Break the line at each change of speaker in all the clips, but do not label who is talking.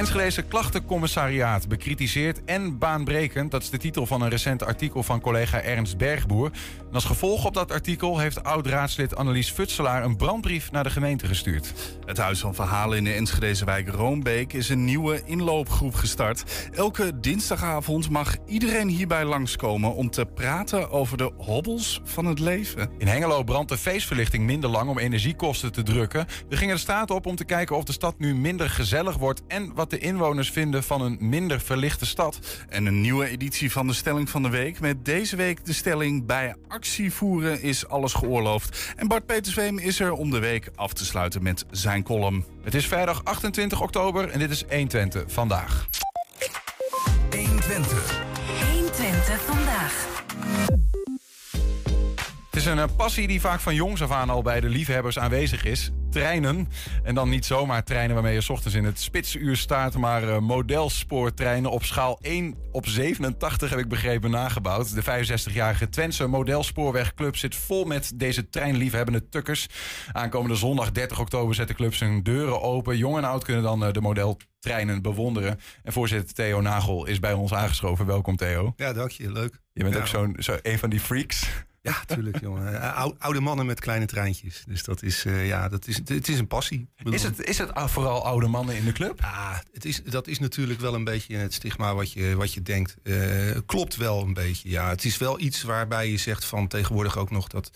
Het Enschedeze Klachtencommissariaat bekritiseert en baanbrekend. Dat is de titel van een recent artikel van collega Ernst Bergboer. En als gevolg op dat artikel heeft oud-raadslid Annelies Futselaar een brandbrief naar de gemeente gestuurd.
Het Huis van Verhalen in de Enschedeze wijk Roombeek is een nieuwe inloopgroep gestart. Elke dinsdagavond mag iedereen hierbij langskomen om te praten over de hobbels van het leven.
In Hengelo brandt de feestverlichting minder lang om energiekosten te drukken. We gingen de straat op om te kijken of de stad nu minder gezellig wordt en wat de inwoners vinden van een minder verlichte stad.
En een nieuwe editie van de Stelling van de Week. Met deze week de stelling: bij actie voeren is alles geoorloofd. En Bart Petersweem is er om de week af te sluiten met zijn column.
Het is vrijdag 28 oktober en dit is 120 vandaag.
120.
120 vandaag.
Het is een eh, passie die vaak van jongs af aan al bij de liefhebbers aanwezig is. Treinen. En dan niet zomaar treinen waarmee je 's ochtends in het spitsuur staat, maar eh, modelspoortreinen op schaal 1 op 87 heb ik begrepen nagebouwd. De 65-jarige Twentse modelspoorwegclub zit vol met deze treinliefhebbende tukkers. Aankomende zondag 30 oktober zet de club zijn deuren open. Jong en oud kunnen dan eh, de modeltreinen bewonderen. En voorzitter Theo Nagel is bij ons aangeschoven. Welkom Theo.
Ja, dank je. Leuk.
Je bent
Ja.
ook zo'n zo een van die freaks.
Ja, tuurlijk, jongen. Eh, ou- Oude mannen met kleine treintjes. Dus dat is, eh, ja, dat is, het is een passie.
Is het, is het vooral oude mannen in de club?
Ja, het is, dat is natuurlijk wel een beetje het stigma wat je, wat je denkt. Eh, klopt wel een beetje, ja. Het is wel iets waarbij je zegt van tegenwoordig ook nog... dat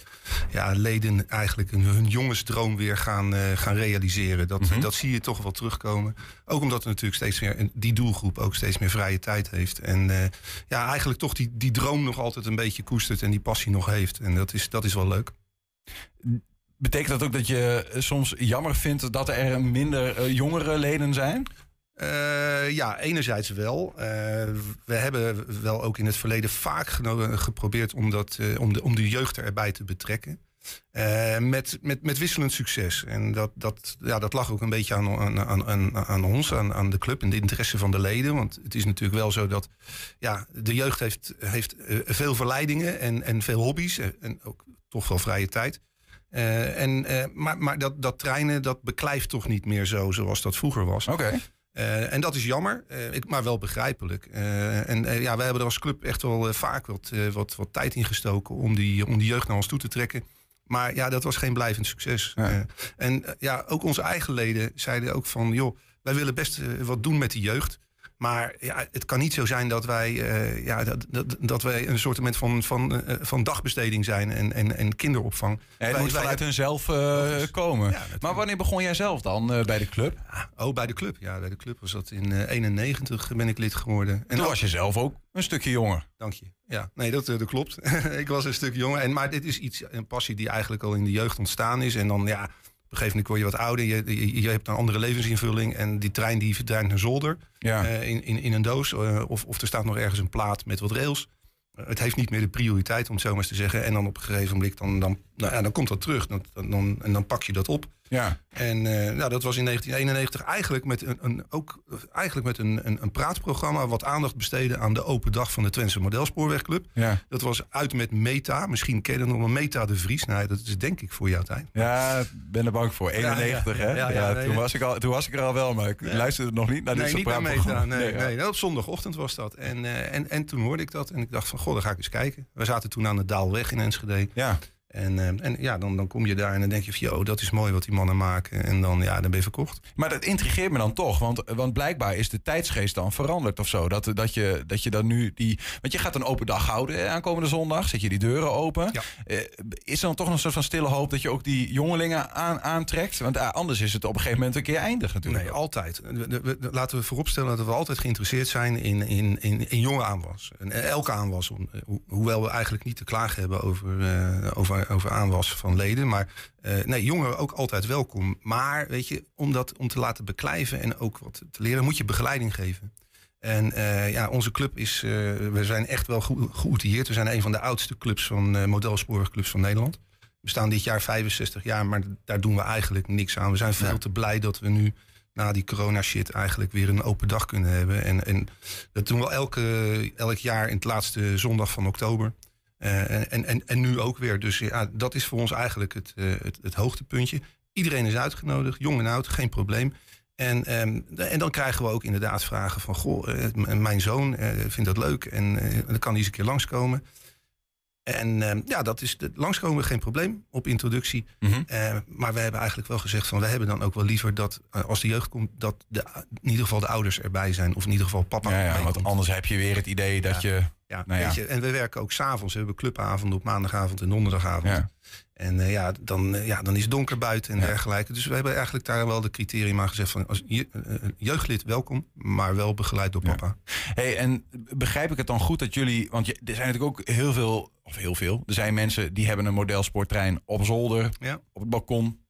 ja, leden eigenlijk hun, hun jongensdroom weer gaan, gaan realiseren. Dat,
Mhm.
dat zie je toch wel terugkomen. Ook omdat er natuurlijk steeds meer... die doelgroep ook steeds meer vrije tijd heeft. En ja, eigenlijk toch die, die droom nog altijd een beetje koestert... en die passie nog heeft. En dat is, dat is wel leuk.
Betekent dat ook dat je eh, soms jammer vindt dat er minder eh, jongere leden zijn?
Eh, ja, enerzijds wel. We hebben wel ook in het verleden vaak geprobeerd om, dat, om, de, om de jeugd erbij te betrekken. Eh, met, met, met wisselend succes. En dat, dat, ja, dat lag ook een beetje aan, aan, aan, aan, ons, aan, aan de club en de interesse van de leden. Want het is natuurlijk wel zo dat ja, de jeugd heeft, heeft eh, veel verleidingen en, en veel hobby's. eh, En ook toch wel vrije tijd. En, maar maar dat, dat trainen, dat beklijft toch niet meer zo zoals dat vroeger was.
Oké.
En dat is jammer, ik, maar wel begrijpelijk. En ja, wij hebben er als club echt wel vaak wat, wat, wat tijd in gestoken om die, om die jeugd naar ons toe te trekken. Maar ja, dat was geen blijvend succes.
Ja.
Eh, en eh, ja, ook onze eigen leden zeiden ook van... joh, wij willen best eh, wat doen met die jeugd. Maar ja, het kan niet zo zijn dat wij, eh, ja, dat, dat, dat wij een soort van, van, eh, van dagbesteding zijn en, en, en kinderopvang.
Het
Wij-
moet
wij-
vanuit hunzelf eh,
Logisch.
komen.
Ja,
maar wanneer begon jij zelf dan eh, bij de club?
Oh, bij de club. Ja, bij de club was dat in eh 91 ben ik lid geworden. En
Toen was je zelf ook een stukje jonger.
Dank je. Ja, nee, dat, eh, dat klopt. ik was een stuk jonger. En, maar dit is iets, een passie die eigenlijk al in de jeugd ontstaan is. En dan, ja, een gegeven moment word je wat ouder. Je, je, je hebt een andere levensinvulling. En die trein die verdwijnt naar zolder.
Ja.
eh, in, in, in een doos. eh, of, of er staat nog ergens een plaat met wat rails. Eh, het heeft niet meer de prioriteit, om het zo maar eens te zeggen. En dan op een gegeven moment, dan, dan, nou, ja, dan komt dat terug. Dan, dan, en dan pak je dat op.
ja.
En eh, nou, dat was in 1991 eigenlijk met een, een, ook, eigenlijk met een, een, een praatprogramma... wat aandacht besteden aan de open dag van de Twentse Modelspoorwegclub.
Ja.
Dat was uit met Meta. Misschien ken je dat nog wel, Meta de Vries. Nou, dat is denk ik voor jouw tijd.
Ja, ben er bang voor. 91,
ja.
hè?
Ja,
Ja,
ja, nee,
toen, was ik al, toen was ik er al wel, maar ik luisterde nog niet naar dit
nee,
soort
niet naar Meta. Nee, nee, nee, op zondagochtend was dat. En, eh, en, en toen hoorde ik dat en ik dacht van, goh, dan ga ik eens kijken. We zaten toen aan de Daalweg in Enschede.
Ja.
En, eh, en ja, dan, dan kom je daar en dan denk je van, yo, dat is mooi wat die mannen maken. En dan, ja, dan ben je verkocht.
Maar dat intrigeert me dan toch, want, want blijkbaar is de tijdsgeest dan veranderd of zo. Dat, dat, je, dat je dan nu die. Want je gaat een open dag houden aankomende zondag, zet je die deuren open.
Ja.
Eh, is er dan toch een soort van stille hoop dat je ook die jongelingen aan, aantrekt? Want eh, anders is het op een gegeven moment een keer eindig natuurlijk.
Nee, altijd. We- we- we- Laten we vooropstellen dat we altijd geïnteresseerd zijn in, in, in, in jonge aanwas. En elke aanwas. Ho- Hoewel we eigenlijk niet te klagen hebben over, eh, over, over aanwas van leden. Maar eh, nee, jongeren ook altijd welkom. Maar weet je, om dat om te laten beklijven en ook wat te leren, moet je begeleiding geven. En eh, ja, onze club is, eh, we zijn echt wel geoutilleerd. We zijn een van de oudste clubs van eh modelsporigclubs van Nederland. We staan dit jaar 65 jaar, maar daar doen we eigenlijk niks aan. We zijn veel te blij dat we nu na die corona shit eigenlijk weer een open dag kunnen hebben. En, en dat doen we elke, elk jaar in het laatste zondag van oktober. Eh, en, en, en nu ook weer. Dus ja, dat is voor ons eigenlijk het, eh, het, het hoogtepuntje. Iedereen is uitgenodigd, jong en oud, geen probleem. En, ehm, en dan krijgen we ook inderdaad vragen van... goh, eh, mijn zoon vindt dat leuk en dan kan hij eens een keer langskomen. En ehm, ja, dat is de, langskomen geen probleem op introductie.
Mhm.
Maar we hebben eigenlijk wel gezegd van... we hebben dan ook wel liever dat als de jeugd komt... dat de, in ieder geval de ouders erbij zijn. Of in ieder geval papa
Ja, ja, want
komt.
anders heb je weer het idee dat je.
Ja,
Nou ja.
weet je, en we werken ook s'avonds. We hebben clubavonden op maandagavond en donderdagavond.
Ja.
En eh, ja, dan, eh, ja, dan is het donker buiten en
Ja.
dergelijke. Dus we hebben eigenlijk daar wel de criteria aan gezegd van... Als je, eh, jeugdlid welkom, maar wel begeleid door papa.
Hey, en begrijp ik het dan goed dat jullie. Want je, er zijn natuurlijk ook heel veel. Of heel veel. Er zijn mensen die hebben een modelsporttrein op zolder, op het balkon.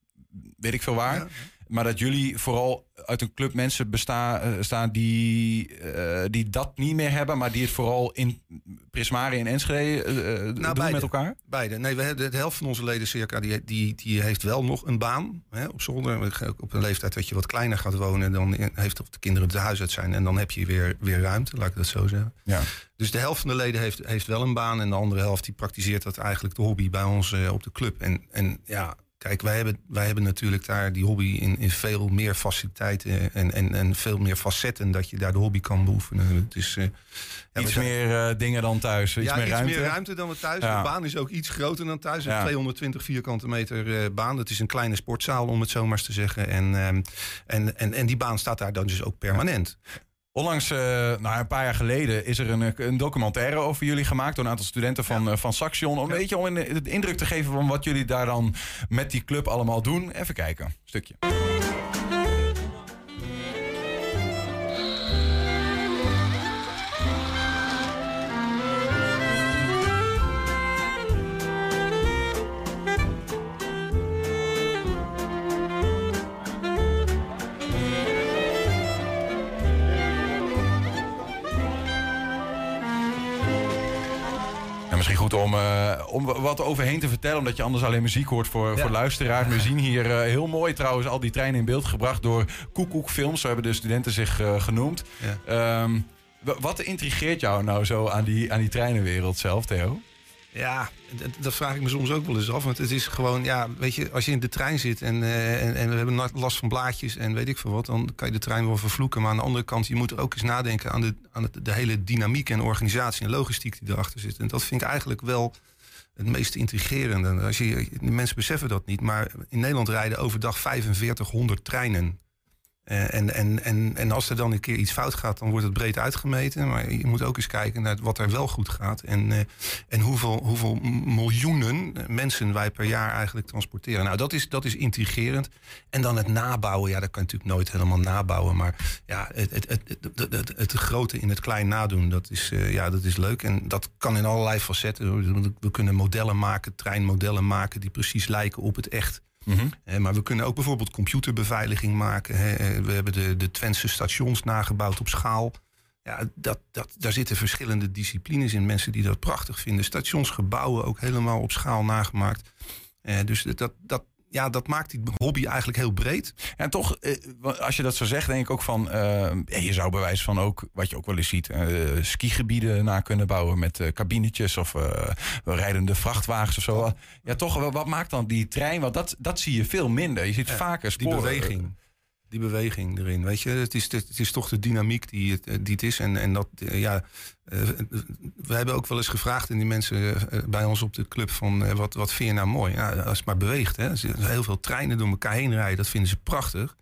Weet ik veel waar. Maar dat jullie vooral uit een club mensen bestaan, eh, staan die, eh, die dat niet meer hebben, maar die het vooral in Prismari en Enschede eh, doen
Nou, beide.
met elkaar?
Beide. Nee, we hebben de helft van onze leden circa, die, die, die heeft wel nog een baan hè, op zolder. Op een leeftijd dat je wat kleiner gaat wonen, dan heeft of de kinderen het huis uit zijn. En dan heb je weer, weer ruimte, laat ik dat zo zeggen.
Ja.
Dus de helft van de leden heeft, heeft wel een baan. En de andere helft die praktiseert dat eigenlijk de hobby bij ons op de club. En, en ja, kijk, wij hebben, wij hebben natuurlijk daar die hobby in, in veel meer faciliteiten en, en, en veel meer facetten dat je daar de hobby kan beoefenen. Het is, eh, ja,
Iets
zijn-
meer eh, dingen dan thuis. Iets
ja,
meer
iets
ruimte.
meer ruimte dan we thuis.
Ja.
De baan is ook iets groter dan thuis. Een
Ja.
220 vierkante meter eh, baan. Dat is een kleine sportzaal, om het zo maar eens te zeggen. En, ehm, en, en, en die baan staat daar dan dus ook permanent.
Onlangs, eh, nou, een paar jaar geleden, is er een, eh, een documentaire over jullie gemaakt door een aantal studenten van, eh, van Saxion. Om, een beetje om een, de indruk te geven van wat jullie daar dan met die club allemaal doen. Even kijken, stukje. Om, eh, om wat overheen te vertellen, omdat je anders alleen muziek hoort voor, voor luisteraars. We zien hier eh, heel mooi trouwens al die treinen in beeld gebracht door Koekoek Films. Zo hebben de studenten zich eh, genoemd.
Ja.
Ehm, wa- wat intrigeert jou nou zo aan die, aan die treinenwereld zelf, Theo?
Ja, dat vraag ik me soms ook wel eens af. Want het is gewoon, ja, weet je, als je in de trein zit en, eh, en, en we hebben last van blaadjes en weet ik veel wat, dan kan je de trein wel vervloeken. Maar aan de andere kant, je moet er ook eens nadenken aan de, aan de hele dynamiek en organisatie en logistiek die erachter zit. En dat vind ik eigenlijk wel het meest intrigerende. Als je, mensen beseffen dat niet, maar in Nederland rijden overdag 4500 treinen. Eh, en, en, en, en als er dan een keer iets fout gaat, dan wordt het breed uitgemeten. Maar je moet ook eens kijken naar wat er wel goed gaat. En, eh, en hoeveel, hoeveel miljoenen mensen wij per jaar eigenlijk transporteren. Nou, dat is, dat is intrigerend. En dan het nabouwen. Ja, dat kan je natuurlijk nooit helemaal nabouwen. Maar ja, het, het, het- het grote in het klein nadoen, dat is, eh, ja, dat is leuk. En dat kan in allerlei facetten. We kunnen modellen maken, treinmodellen maken... die precies lijken op het echt. Eh, maar we kunnen ook bijvoorbeeld computerbeveiliging maken. Eh, We hebben de, de Twentse stations nagebouwd op schaal. Ja, dat, dat, daar zitten verschillende disciplines in. Mensen die dat prachtig vinden. Stationsgebouwen ook helemaal op schaal nagemaakt. Eh, dus dat, dat, ja, dat maakt die hobby eigenlijk heel breed.
En toch, eh, als je dat zo zegt, denk ik ook van... eh, je zou bewijs van ook, wat je ook wel eens ziet... eh, skigebieden na kunnen bouwen met eh, kabinetjes... of eh, rijdende vrachtwagens of zo. Ja, toch, wa- wat maakt dan die trein? Want dat, dat zie je veel minder. Je ziet vaker
Die
sporen.
beweging. Die beweging erin. Weet je, het is, het is toch de dynamiek die het, die het is. En, en dat, eh, ja, eh, we hebben ook wel eens gevraagd in die mensen eh, bij ons op de club van eh, wat, wat vind je nou mooi? Ja, als het maar beweegt. Hè. Heel veel treinen door elkaar heen rijden, dat vinden ze prachtig.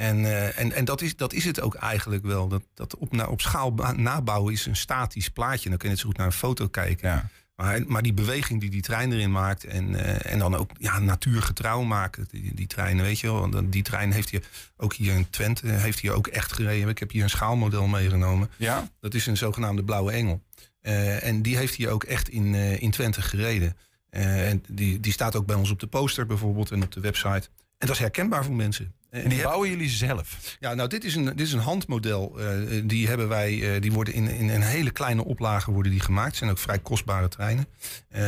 En, eh, en, en dat, is, dat is het ook eigenlijk wel. Dat, dat op, na, op schaal nabouwen is een statisch plaatje. Dan kun je net zo goed naar een foto kijken.
Ja.
Maar, maar die beweging die die trein erin maakt. En, eh, en dan ook ja, natuurgetrouw maken. Die, die treinen, weet je wel. Die trein heeft hier ook hier in Twente. Heeft hier ook echt gereden. Ik heb hier een schaalmodel meegenomen.
Ja?
Dat is een zogenaamde blauwe engel. Eh, en die heeft hier ook echt in, eh, in Twente gereden. Eh, en die, die staat ook bij ons op de poster bijvoorbeeld en op de website. En dat is herkenbaar voor mensen.
En die bouwen jullie zelf?
Ja, nou, dit is een, dit is een handmodel. eh, die hebben wij, eh, die worden in, in een hele kleine oplage worden die gemaakt. Het zijn ook vrij kostbare treinen. Eh,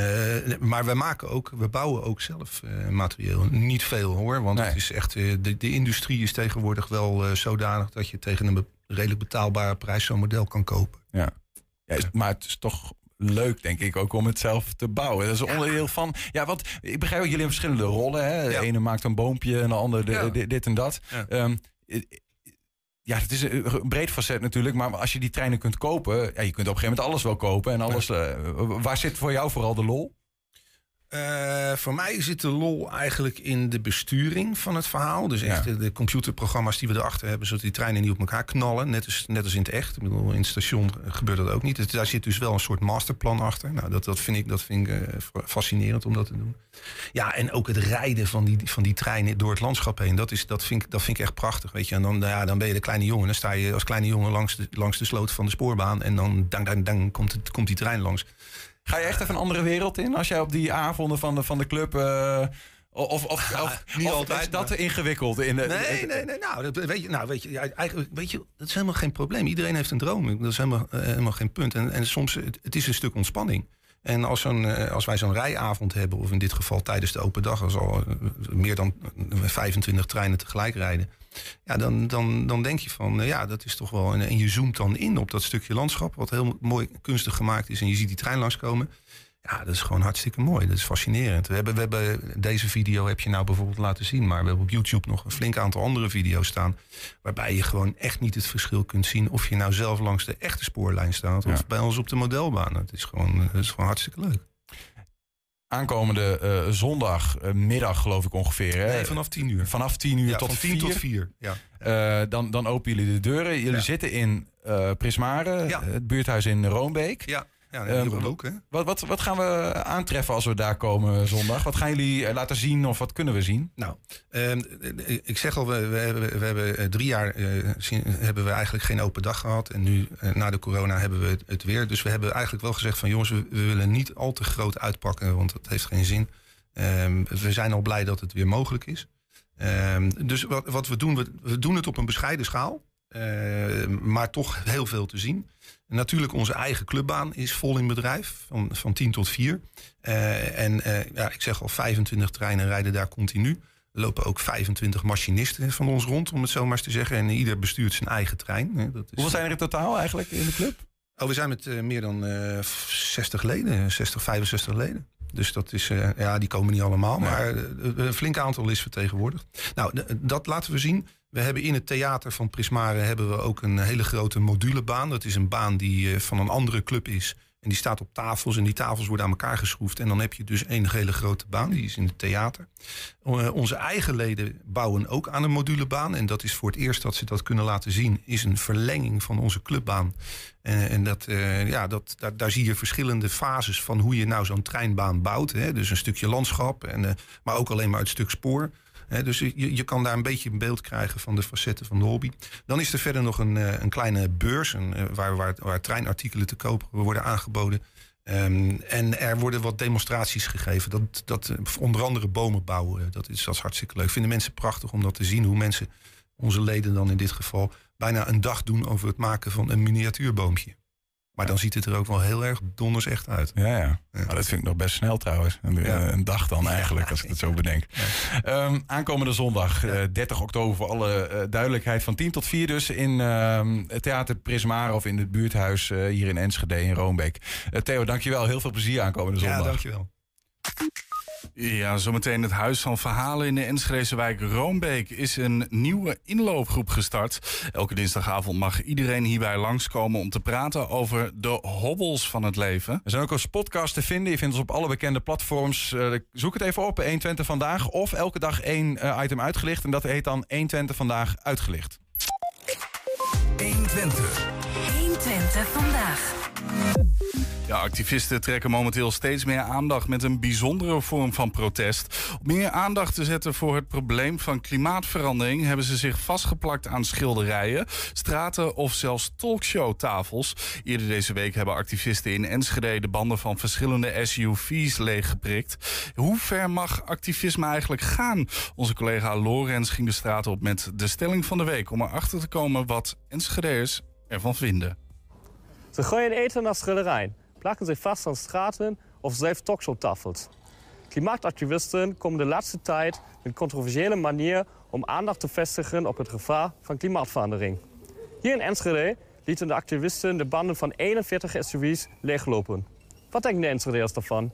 maar we maken ook, we bouwen ook zelf materieel. Niet veel hoor, want
Nee.
het is echt, de, de industrie is tegenwoordig wel zodanig dat je tegen een be- redelijk betaalbare prijs zo'n model kan kopen.
Ja. ja maar het is toch leuk, denk ik, ook om het zelf te bouwen. Dat is een onderdeel van... Ja, want ik begrijp ook, jullie hebben verschillende rollen. Hè? De ene maakt een boompje en de ander de- dit en dat.
Ja.
Ehm, eh, ja, het is een een breed facet natuurlijk. Maar als je die treinen kunt kopen... Ja, je kunt op een gegeven moment alles wel kopen. En alles, eh, waar zit voor jou vooral de lol?
Eh, voor mij zit de lol eigenlijk in de besturing van het verhaal. Dus echt
Ja.
de, computerprogramma's die we erachter hebben, zodat die treinen niet op elkaar knallen. Net als, net als in het echt. Ik bedoel, in het station gebeurt dat ook niet. Dus daar zit dus wel een soort masterplan achter. Nou, dat, dat vind ik, dat vind ik eh, fascinerend om dat te doen. Ja, en ook het rijden van die, van die treinen door het landschap heen. Dat, is, dat, vind, ik, dat vind ik echt prachtig. Weet je. En dan, nou ja, dan ben je de kleine jongen. Dan sta je als kleine jongen langs de, langs de sloot van de spoorbaan. En dan dang, dang, dang, komt, het, komt die trein langs.
Ga je echt even een andere wereld in als jij op die avonden van de, van de club... eh, of, of, of,
niet
of
altijd,
is dat te ingewikkeld? In de,
Nee, nee, nee. Nou, dat, weet je, nou, weet je, eigenlijk, weet je, dat is helemaal geen probleem. Iedereen heeft een droom. Dat is helemaal, eh, helemaal geen punt. En, en soms, het, het is een stuk ontspanning. En als, zo'n, eh, als wij zo'n rijavond hebben, of in dit geval tijdens de open dag, als al eh, meer dan eh, 25 treinen tegelijk rijden. Ja, dan, dan, dan denk je van, eh, ja, dat is toch wel. En, en je zoomt dan in op dat stukje landschap, wat heel mooi kunstig gemaakt is. En je ziet die trein langskomen. Ja, dat is gewoon hartstikke mooi. Dat is fascinerend. We hebben, we hebben deze video heb je nou bijvoorbeeld laten zien, maar we hebben op YouTube nog een flink aantal andere video's staan. Waarbij je gewoon echt niet het verschil kunt zien of je nou zelf langs de echte spoorlijn staat of
Ja.
bij ons op de modelbaan. Het is gewoon, het is gewoon hartstikke leuk.
Aankomende eh, zondag, eh, geloof ik ongeveer. Hè?
Nee, vanaf 10 uur.
Vanaf 10 uur
Ja,
tot
van
4.
10 tot 4. Ja.
Eh, dan, dan openen jullie de deuren. Jullie
Ja.
zitten in eh Prismare, het buurthuis in Roombeek.
Ja, ja hier ook, hè?
Wat, wat, wat gaan we aantreffen als we daar komen zondag? Wat gaan jullie eh, laten zien of wat kunnen we zien?
Nou, ehm, eh, ik zeg al, we, we, hebben- we hebben eh, drie jaar zien- hebben we eigenlijk geen open dag gehad. En nu, na de corona, hebben we het, het weer. Dus we hebben eigenlijk wel gezegd van jongens, we, we willen niet al te groot uitpakken, want dat heeft geen zin. Ehm, we zijn al blij dat het weer mogelijk is. Dus wat, wat we doen, we, we doen het op een bescheiden schaal. maar toch heel veel te zien. En natuurlijk, onze eigen clubbaan is vol in bedrijf, van, van 10 tot 4. Eh, en eh, ja, ik zeg al, 25 treinen rijden daar continu. Er lopen ook 25 machinisten van ons rond, om het zo maar eens te zeggen. En ieder bestuurt zijn eigen trein. Dat is,
Hoeveel zijn er in totaal eigenlijk in de club?
Oh, we zijn met eh, meer dan eh 60 leden, 60, 65 leden. Dus dat is, ja, die komen niet allemaal, maar een flink aantal is vertegenwoordigd. Nou, dat laten we zien. We hebben in het theater van Prismare hebben we ook een hele grote modulebaan. Dat is een baan die eh, van een andere club is. En die staat op tafels en die tafels worden aan elkaar geschroefd. En dan heb je dus één hele grote baan, die is in het theater. Eh, onze eigen leden bouwen ook aan een modulebaan. En dat is voor het eerst dat ze dat kunnen laten zien, is een verlenging van onze clubbaan. En, en dat, eh, ja, dat, daar, zie je verschillende fases van hoe je nou zo'n treinbaan bouwt. Hè. Dus een stukje landschap, en, eh, maar ook alleen maar het stuk spoor. Dus je, je kan daar een beetje een beeld krijgen van de facetten van de hobby. Dan is er verder nog een, eh, een kleine beurs een, eh, waar, waar, waar treinartikelen te koop worden aangeboden. Ehm, en er worden wat demonstraties gegeven. Dat, dat, eh, onder andere bomen bouwen, dat is, dat is hartstikke leuk. Vinden mensen prachtig om dat te zien. Hoe mensen, onze leden dan in dit geval, bijna een dag doen over het maken van een miniatuurboompje. Maar dan ziet het er ook wel heel erg donders echt uit.
Ja, ja. Maar dat vind ik nog best snel trouwens. Een,
Ja.
eh, een dag dan eigenlijk, als ik het zo bedenk. Ehm, aankomende zondag, eh, 30 oktober, voor alle eh, duidelijkheid, van 10 tot 4 dus in ehm, het Theater Prismara of in het buurthuis eh, hier in Enschede in Roombeek. Eh, Theo, dankjewel. Heel veel plezier aankomende zondag.
Ja, dankjewel.
Ja, zometeen het Huis van Verhalen in de Enschedeze wijk Roombeek is een nieuwe inloopgroep gestart. Elke dinsdagavond mag iedereen hierbij langskomen om te praten over de hobbels van het leven.
We zijn ook als podcast te vinden. Je vindt ons op alle bekende platforms. Uh, zoek het even op, 120 Vandaag. Of elke dag één uh, item uitgelicht. En dat heet dan 120 Vandaag Uitgelicht.
120. 120 Vandaag.
Ja, activisten trekken momenteel steeds meer aandacht met een bijzondere vorm van protest. Om meer aandacht te zetten voor het probleem van klimaatverandering hebben ze zich vastgeplakt aan schilderijen, straten of zelfs talkshowtafels. Eerder deze week hebben activisten in Enschede de banden van verschillende SUV's leeggeprikt. Hoe ver mag activisme eigenlijk gaan? Onze collega Lorenz ging de straat op met de stelling van de week om erachter te komen wat Enschedeers ervan vinden.
Ze gooien eten naar schilderijen plakken zich vast aan straten of zelfs talkshowtafels. Klimaatactivisten komen de laatste tijd met controversiële manier om aandacht te vestigen op het gevaar van klimaatverandering. Hier in Enschede lieten de activisten de banden van 41 SUV's leeglopen. Wat denken de Enschedeers daarvan?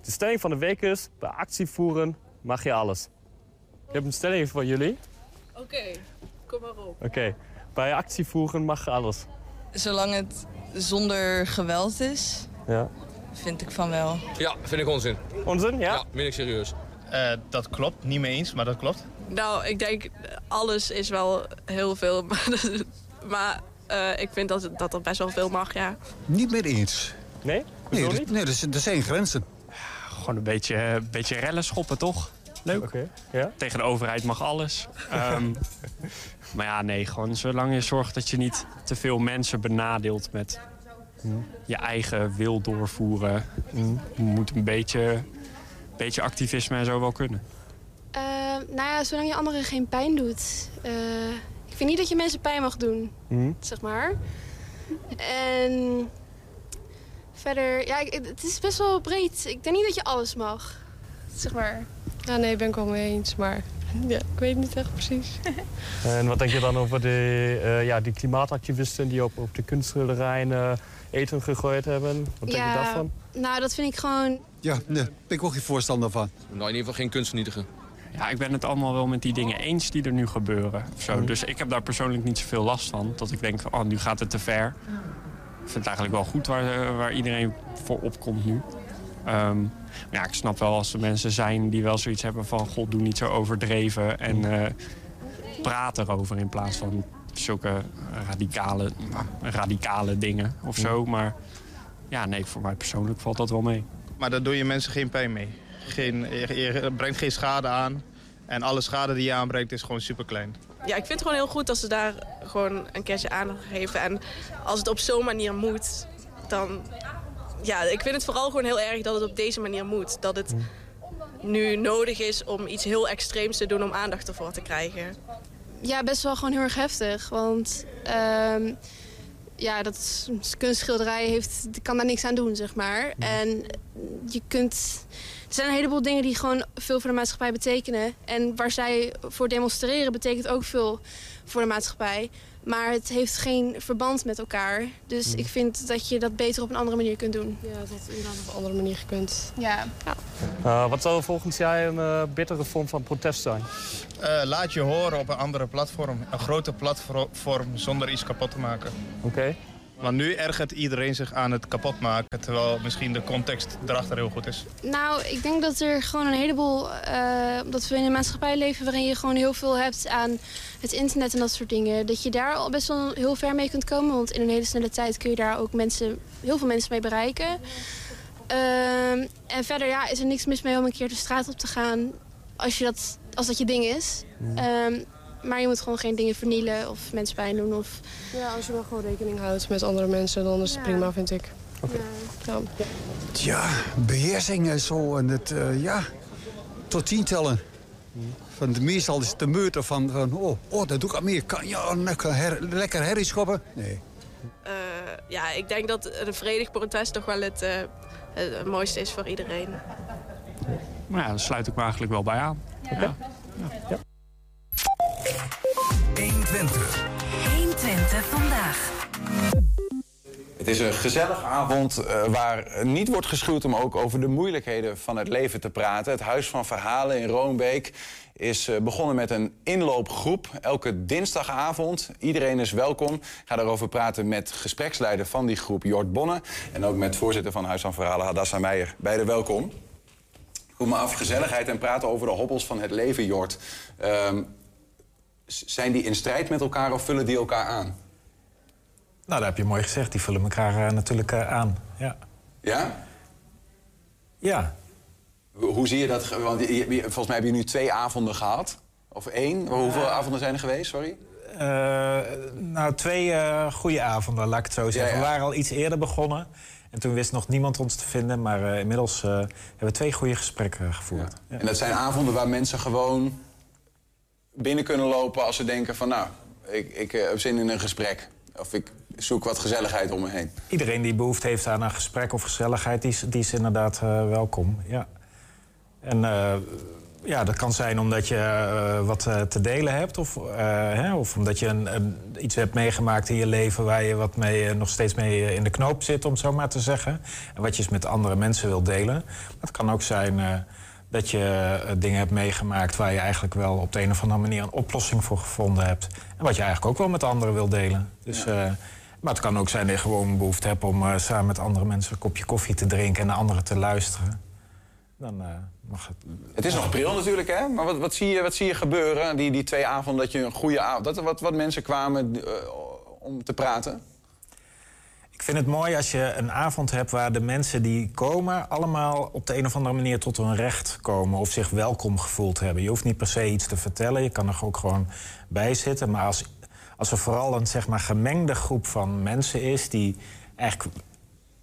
De stelling van de week is, bij actie voeren mag je alles. Ik heb een stelling voor jullie.
Oké, kom maar op.
Oké, bij actie voeren mag je alles.
Zolang het zonder geweld is,
Ja.
vind ik van wel.
Ja, vind ik onzin.
Onzin, ja?
Ja, meen ik serieus.
Uh, dat klopt, niet mee eens, maar dat klopt.
Nou, ik denk alles is wel heel veel. maar uh, ik vind dat, dat er best wel veel mag, ja.
Niet meer eens.
Nee?
Nee,
Hoezo
er,
niet?
nee er, zijn- er zijn grenzen.
Gewoon een beetje, een beetje rellen schoppen, toch? Leuk.
Oké, ja.
Tegen de overheid mag alles. Ehm, maar ja, nee, gewoon zolang je zorgt dat je niet te veel mensen benadeelt met je eigen wil doorvoeren, moet een beetje, beetje activisme en zo wel kunnen.
Eh, nou ja, zolang je anderen geen pijn doet. Eh, ik vind niet dat je mensen pijn mag doen,
Mhm.
zeg maar. En verder, ja, ik- het is best wel breed. Ik denk niet dat je alles mag, zeg maar.
Ja, nee, ben ik wel mee eens, maar ja, ik weet niet echt precies.
En wat denk je dan over de, eh, ja, die klimaatactivisten die op, op de kunstschilderijen eh, eten gegooid hebben? Wat denk je daarvan?
Nou, dat vind ik gewoon...
Ja, nee, ben ik ook geen voorstander van.
Nou, in ieder geval geen kunst vernietigen.
Ja, ik ben het allemaal wel met die dingen eens die er nu gebeuren. Of zo. Dus ik heb daar persoonlijk niet zoveel last van. Dat ik denk, van, oh, nu gaat het te ver. Ik vind het eigenlijk wel goed waar, eh, waar iedereen voor opkomt nu. Ehm, maar ja, ik snap wel als er mensen zijn die wel zoiets hebben van... God, doe niet zo overdreven en eh, praat erover in plaats van zulke radicale, radicale dingen of zo. Maar ja, nee, voor mij persoonlijk valt dat wel mee.
Maar daar doe je mensen geen pijn mee. Geen, je, je brengt geen schade aan. En alle schade die je aanbrengt is gewoon super klein.
Ja, ik vind het gewoon heel goed dat ze daar gewoon een keertje aandacht aan geven. En als het op zo'n manier moet, dan... Ja, ik vind het vooral gewoon heel erg dat het op deze manier moet. Dat het nu nodig is om iets heel extreems te doen om aandacht ervoor te krijgen.
Ja, best wel gewoon heel erg heftig. Want ehm, ja, dat is, kunstschilderij heeft, kan daar niks aan doen, zeg maar. En je kunt... Er zijn een heleboel dingen die gewoon veel voor de maatschappij betekenen. En waar zij voor demonstreren betekent ook veel voor de maatschappij. Maar het heeft geen verband met elkaar. Dus ik vind dat je dat beter op een andere manier kunt doen.
Ja, dat had inderdaad op een andere manier gekund.
Ja.
Eh, wat zou volgens jij een eh, bittere vorm van protest zijn?
Eh, laat je horen op een andere platform. Een grote platform zonder iets kapot te maken.
Oké.
Want nu ergert iedereen zich aan het kapot maken. Terwijl misschien de context erachter heel goed is.
Nou, ik denk dat er gewoon een heleboel... eh, omdat we in een maatschappij leven waarin je gewoon heel veel hebt aan het internet en dat soort dingen. Dat je daar al best wel heel ver mee kunt komen. Want in een hele snelle tijd kun je daar ook mensen, heel veel mensen mee bereiken. Ehm, en verder ja, is er niks mis mee om een keer de straat op te gaan. Als, je dat, als dat je ding is. Ehm, maar je moet gewoon geen dingen vernielen of mensen pijn doen. Of...
Ja, als je wel gewoon rekening houdt met andere mensen, dan is het prima, vind ik. Ja.
Ja, beheersing en zo. En het, eh, ja, tot tien tellen. Van de meestal is het de meute van, van oh, oh, dat doe ik aan meer. Kan ja, lekker, her, lekker herrie schoppen? Nee.
Eh, ja, ik denk dat een vredig protest toch wel het, eh, het, mooiste is voor iedereen.
Maar ja, daar sluit ik me eigenlijk wel bij aan. Ja.
120. 120 vandaag.
Het is een gezellige avond eh, waar niet wordt geschuwd om ook over de moeilijkheden van het leven te praten. Het Huis van Verhalen in Roombeek is eh, begonnen met een inloopgroep. Elke dinsdagavond. Iedereen is welkom. Ik ga daarover praten met gespreksleider van die groep, Jort Bonne. En ook met voorzitter van Huis van Verhalen, Hadassa Meijer. Beide welkom. Kom maar af, gezelligheid en praten over de hobbels van het leven, Jort. Ehm, zijn die in strijd met elkaar of vullen die elkaar aan?
Nou, dat heb je mooi gezegd. Die vullen elkaar eh, natuurlijk eh, aan. Ja.
Ja?
Ja.
Hoe zie je dat? Want volgens mij heb je nu twee avonden gehad. Of één. Hoeveel avonden zijn er geweest? Sorry.
Eh, nou, twee eh goede avonden, laat ik het zo zeggen.
Ja, ja.
We waren al iets eerder begonnen. En toen wist nog niemand ons te vinden. Maar inmiddels hebben we twee goede gesprekken gevoerd. Ja.
En dat zijn avonden waar mensen gewoon binnen kunnen lopen als ze denken van... nou, ik, ik eh, zin in een gesprek. Of ik zoek wat gezelligheid om me heen.
Iedereen die behoefte heeft aan een gesprek of gezelligheid, die is, die is inderdaad eh, welkom. Ja. En eh, ja, dat kan zijn omdat je wat te delen hebt. Of, hè, of omdat je een, iets hebt meegemaakt in je leven waar je wat mee, nog steeds mee in de knoop zit, om zo maar te zeggen. En wat je eens met andere mensen wilt delen. Maar het kan ook zijn dat je eh, dingen hebt meegemaakt waar je eigenlijk wel op de een of andere manier een oplossing voor gevonden hebt. En wat je eigenlijk ook wel met anderen wilt delen. Dus, eh, maar het kan ook zijn dat je gewoon behoefte hebt om eh, samen met andere mensen een kopje koffie te drinken en naar anderen te luisteren. Dan mag het.
Het is nog pril natuurlijk, hè? Maar wat, wat, zie, je, wat zie je gebeuren? Die, die twee avonden dat je een goede avond... Dat er wat, wat mensen kwamen om te praten?
Ik vind het mooi als je een avond hebt waar de mensen die komen... allemaal op de een of andere manier tot hun recht komen... of zich welkom gevoeld hebben. Je hoeft niet per se iets te vertellen, je kan er ook gewoon bij zitten. Maar als, als er vooral een zeg maar, gemengde groep van mensen is... die eigenlijk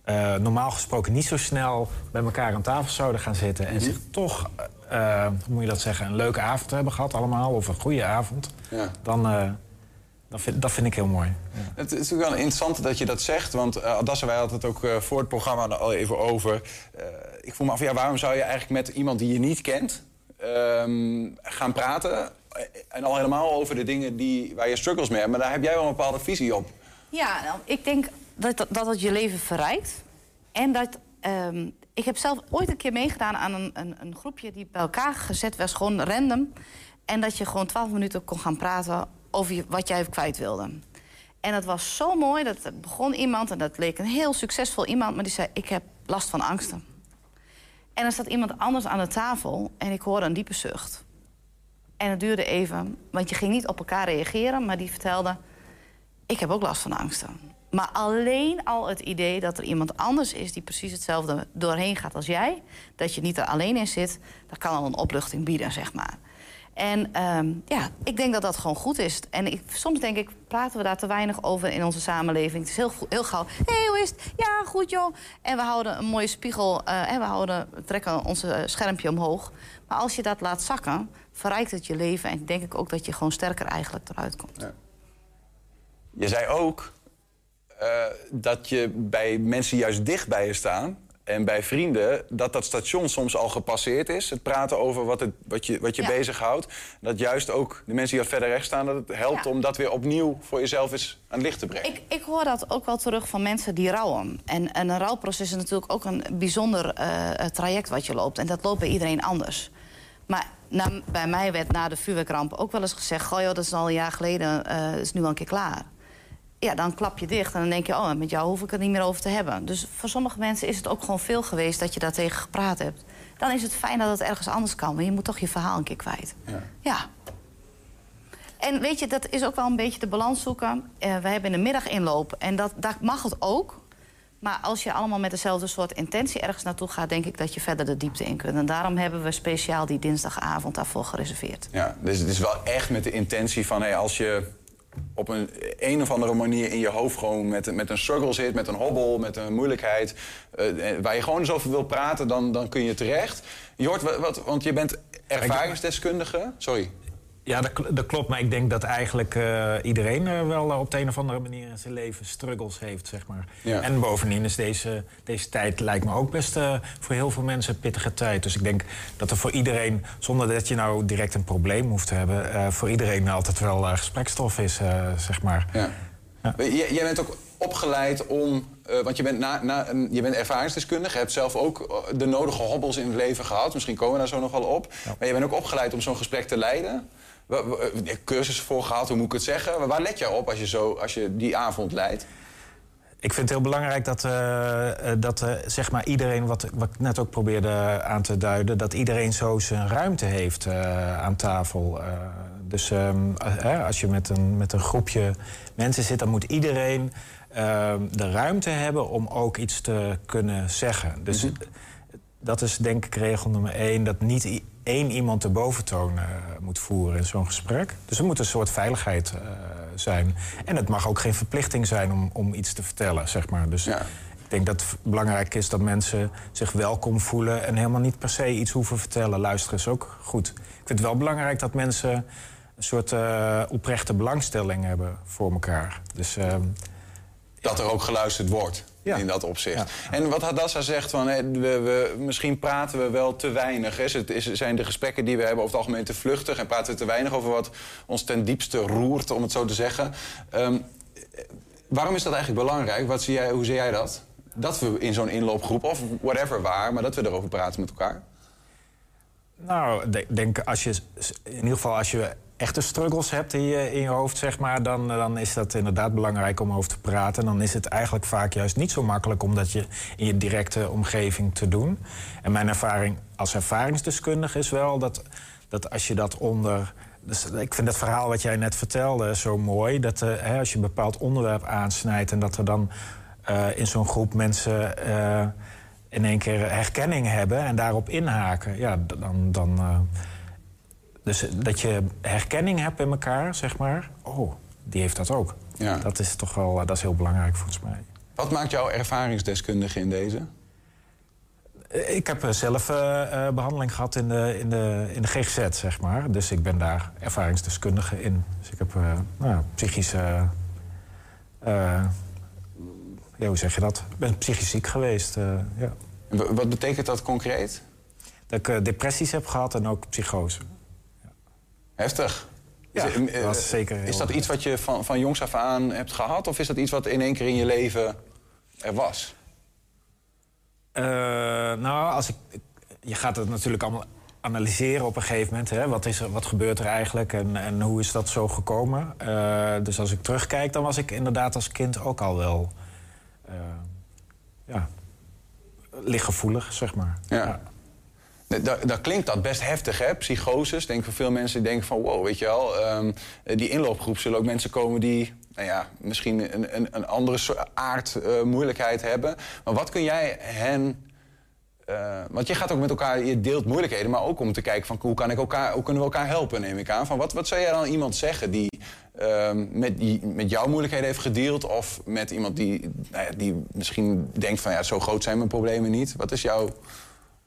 eh, normaal gesproken niet zo snel bij elkaar aan tafel zouden gaan zitten... en zich toch, eh, hoe moet je dat zeggen, een leuke avond hebben gehad allemaal... of een goede avond,
Ja.
dan... eh, dat vind, dat vind ik heel mooi.
Het is natuurlijk wel interessant dat je dat zegt. Want uh, Adassa, wij hadden het ook eh, voor het programma er al even over. Eh, ik voel me af, ja, waarom zou je eigenlijk met iemand die je niet kent... ehm, gaan praten? En al helemaal over de dingen die, waar je struggles mee hebt. Maar daar heb jij wel een bepaalde visie op.
Ja, nou, ik denk dat, dat dat het je leven verrijkt. En dat... ehm, ik heb zelf ooit een keer meegedaan aan een, een, een groepje die bij elkaar gezet was, gewoon random. En dat je gewoon twaalf minuten kon gaan praten over wat jij kwijt wilde. En dat was zo mooi, dat begon iemand, en dat leek een heel succesvol iemand... maar die zei, ik heb last van angsten. En er zat iemand anders aan de tafel en ik hoorde een diepe zucht. En het duurde even, want je ging niet op elkaar reageren... maar die vertelde, ik heb ook last van angsten. Maar alleen al het idee dat er iemand anders is... die precies hetzelfde doorheen gaat als jij... dat je niet er alleen in zit, dat kan al een opluchting bieden, zeg maar. En ehm, ja, ik denk dat dat gewoon goed is. En ik, soms denk ik, praten we daar te weinig over in onze samenleving. Het is heel, heel gauw, hé, hey, hoe is het? Ja, goed joh. En we houden een mooie spiegel, eh, en we, houden, trekken ons eh, schermpje omhoog. Maar als je dat laat zakken, verrijkt het je leven... en denk ik ook dat je gewoon sterker eigenlijk eruit komt.
Je zei ook eh, dat je bij mensen juist dicht bij je staan... en bij vrienden, dat dat station soms al gepasseerd is. Het praten over wat, het, wat je, wat je
Ja.
bezighoudt. Dat juist ook de mensen die wat verder rechts staan... dat het helpt
Ja.
om dat weer opnieuw voor jezelf eens aan het licht te brengen.
Ik, ik hoor dat ook wel terug van mensen die rouwen. En, en een rouwproces is natuurlijk ook een bijzonder eh, traject wat je loopt. En dat loopt bij iedereen anders. Maar na, bij mij werd na de vuurwerkramp ook wel eens gezegd... goh joh, dat is al een jaar geleden, eh is nu al een keer klaar. Ja, dan klap je dicht en dan denk je... oh, met jou hoef ik het niet meer over te hebben. Dus voor sommige mensen is het ook gewoon veel geweest... dat je daar tegen gepraat hebt. Dan is het fijn dat het ergens anders kan. Maar je moet toch je verhaal een keer kwijt.
Ja.
Ja. En weet je, dat is ook wel een beetje de balans zoeken. Eh, we hebben in de middag inloop en dat, dat mag het ook. Maar als je allemaal met dezelfde soort intentie ergens naartoe gaat... denk ik dat je verder de diepte in kunt. En daarom hebben we speciaal die dinsdagavond daarvoor gereserveerd.
Ja, dus het is wel echt met de intentie van... Hey, als je op een, een of andere manier in je hoofd gewoon met, met een struggle zit... met een hobbel, met een moeilijkheid... eh, waar je gewoon eens over wil praten, dan, dan kun je terecht. Jort, wat, want je bent ervaringsdeskundige. Sorry.
Ja, dat, dat klopt. Maar ik denk dat eigenlijk eh, iedereen eh, wel eh, op de een of andere manier in zijn leven struggles heeft, zeg maar.
Ja.
En bovendien is deze, deze tijd, lijkt me ook best voor heel veel mensen een pittige tijd. Dus ik denk dat er voor iedereen, zonder dat je nou direct een probleem hoeft te hebben... voor iedereen altijd wel gesprekstof is, zeg maar.
Ja. Jij, jij bent ook opgeleid om... want je bent, na, na, je bent ervaringsdeskundige. Je hebt zelf ook de nodige hobbels in het leven gehad. Misschien komen we daar zo nog wel op. Maar je bent ook opgeleid om zo'n gesprek te leiden. Eh, cursussen voor gehad, hoe moet ik het zeggen? Waar let je op als je, zo, als je die avond leidt?
Ik vind het heel belangrijk dat, eh, eh, dat zeg maar iedereen, wat, wat ik net ook probeerde aan te duiden, dat iedereen zo zijn ruimte heeft aan tafel. Dus ehm, eh, als je met een, met een groepje mensen zit, dan moet iedereen ehm, de ruimte hebben om ook iets te kunnen zeggen. Dus dat is denk ik regel nummer één, dat niet één iemand de boventoon eh, moet voeren in zo'n gesprek. Dus er moet een soort veiligheid eh, zijn. En het mag ook geen verplichting zijn om, om iets te vertellen, zeg maar. Dus ik denk dat het belangrijk is dat mensen zich welkom voelen... en helemaal niet per se iets hoeven vertellen. Luisteren is ook goed. Ik vind het wel belangrijk dat mensen een soort eh, oprechte belangstelling hebben voor elkaar. Dus... ehm,
Dat er ook geluisterd wordt in dat opzicht. En wat Hadassa zegt, van, hè, we, we, misschien praten we wel te weinig. Hè. Het is, zijn de gesprekken die we hebben over het algemeen te vluchtig... en praten we te weinig over wat ons ten diepste roert, om het zo te zeggen. Ehm, waarom is dat eigenlijk belangrijk? Wat zie jij, hoe zie jij dat? Dat we in zo'n inloopgroep, of whatever waar... maar dat we erover praten met elkaar?
Nou, ik denk als je in ieder geval als je echte struggles hebt in je, in je hoofd, zeg maar, dan, dan is dat inderdaad belangrijk om over te praten. Dan is het eigenlijk vaak juist niet zo makkelijk om dat je in je directe omgeving te doen. En mijn ervaring als ervaringsdeskundige is wel dat, dat als je dat onder. Dus ik vind het verhaal wat jij net vertelde zo mooi. Dat eh, hè, als je een bepaald onderwerp aansnijdt en dat er dan eh, in zo'n groep mensen. eh, in één keer herkenning hebben en daarop inhaken, ja, dan. dan dus dat je herkenning hebt in elkaar, zeg maar. Oh, die heeft dat ook.
Ja.
Dat is toch wel, eh, dat is heel belangrijk volgens mij.
Wat maakt jou ervaringsdeskundige in deze?
Eh, Ik heb eh, zelf eh, eh, behandeling gehad in de, in, de, in de GGZ, zeg maar. Dus ik ben daar ervaringsdeskundige in. Dus ik heb eh, nou, psychische... eh, ja, hoe zeg je dat? Ik ben psychisch ziek geweest, eh, ja.
Wat betekent dat concreet?
Dat ik eh, depressies heb gehad en ook psychose.
Heftig.
Ja,
is, eh,
dat zeker
is dat iets wat je van, van jongs af aan hebt gehad? Of is dat iets wat in één keer in je leven er was?
Eh, nou, als ik, je gaat het natuurlijk allemaal analyseren op een gegeven moment. Hè? Wat, is er, wat gebeurt er eigenlijk en, en hoe is dat zo gekomen? Eh, dus als ik terugkijk, dan was ik inderdaad als kind ook al wel... eh, ja, lichtgevoelig, zeg maar.
Ja. Da- Dan klinkt dat best heftig, hè? Psychoses. Denk voor veel mensen die denken van... wow, weet je wel, ehm, die inloopgroep zullen ook mensen komen die... Nou ja, misschien een, een, een andere aard eh, moeilijkheid hebben. Maar wat kun jij hen... eh, want je gaat ook met elkaar, je deelt moeilijkheden... maar ook om te kijken van hoe, kan ik elkaar, hoe kunnen we elkaar helpen, neem ik aan. Van wat, wat zou jij dan iemand zeggen die, ehm, met, met jouw moeilijkheden heeft gedeeld... of met iemand die, nou ja, die misschien denkt van... ja, zo groot zijn mijn problemen niet. Wat is jouw...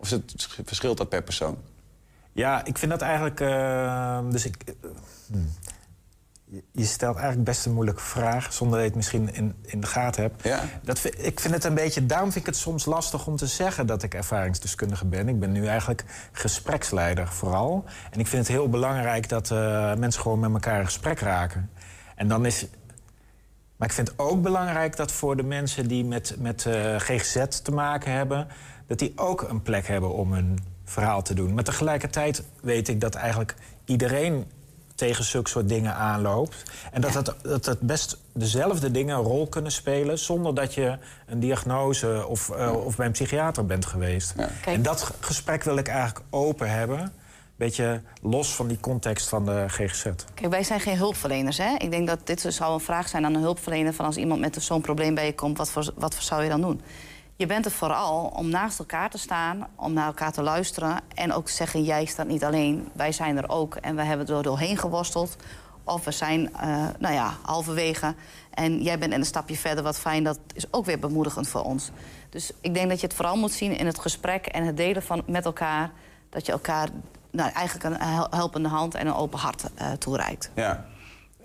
Of het, verschilt dat per persoon?
Ja, ik vind dat eigenlijk. eh, dus ik. eh, hmm. Je- stelt eigenlijk best een moeilijke vraag, zonder dat je het misschien in, in de gaten hebt.
Ja.
Dat, vind- ik vind het een beetje, daarom vind ik het soms lastig om te zeggen dat ik ervaringsdeskundige ben. Ik ben nu eigenlijk gespreksleider vooral. En ik vind het heel belangrijk dat eh, mensen gewoon met elkaar in gesprek raken. En dan is. Maar ik vind het ook belangrijk dat voor de mensen die met, met GGZ te maken hebben, dat die ook een plek hebben om hun verhaal te doen. Maar tegelijkertijd weet ik dat eigenlijk iedereen tegen zulke soort dingen aanloopt. En dat, het, dat het best dezelfde dingen een rol kunnen spelen... zonder dat je een diagnose of, eh, of bij een psychiater bent geweest. En dat ge- gesprek wil ik eigenlijk open hebben. Beetje los van die context van de GGZ.
Kijk, wij zijn geen hulpverleners. Hè? Ik denk dat dit zou een vraag zijn aan een hulpverlener... van als iemand met zo'n probleem bij je komt, wat, voor, wat voor zou je dan doen? Je bent er vooral om naast elkaar te staan, om naar elkaar te luisteren... en ook te zeggen, jij staat niet alleen, wij zijn er ook... en we hebben er doorheen geworsteld. Of we zijn, eh, nou ja, halverwege en jij bent een stapje verder, wat fijn. Dat is ook weer bemoedigend voor ons. Dus ik denk dat je het vooral moet zien in het gesprek en het delen van, met elkaar... dat je elkaar nou, eigenlijk een hel- helpende hand en een open hart eh, toereikt.
Ja.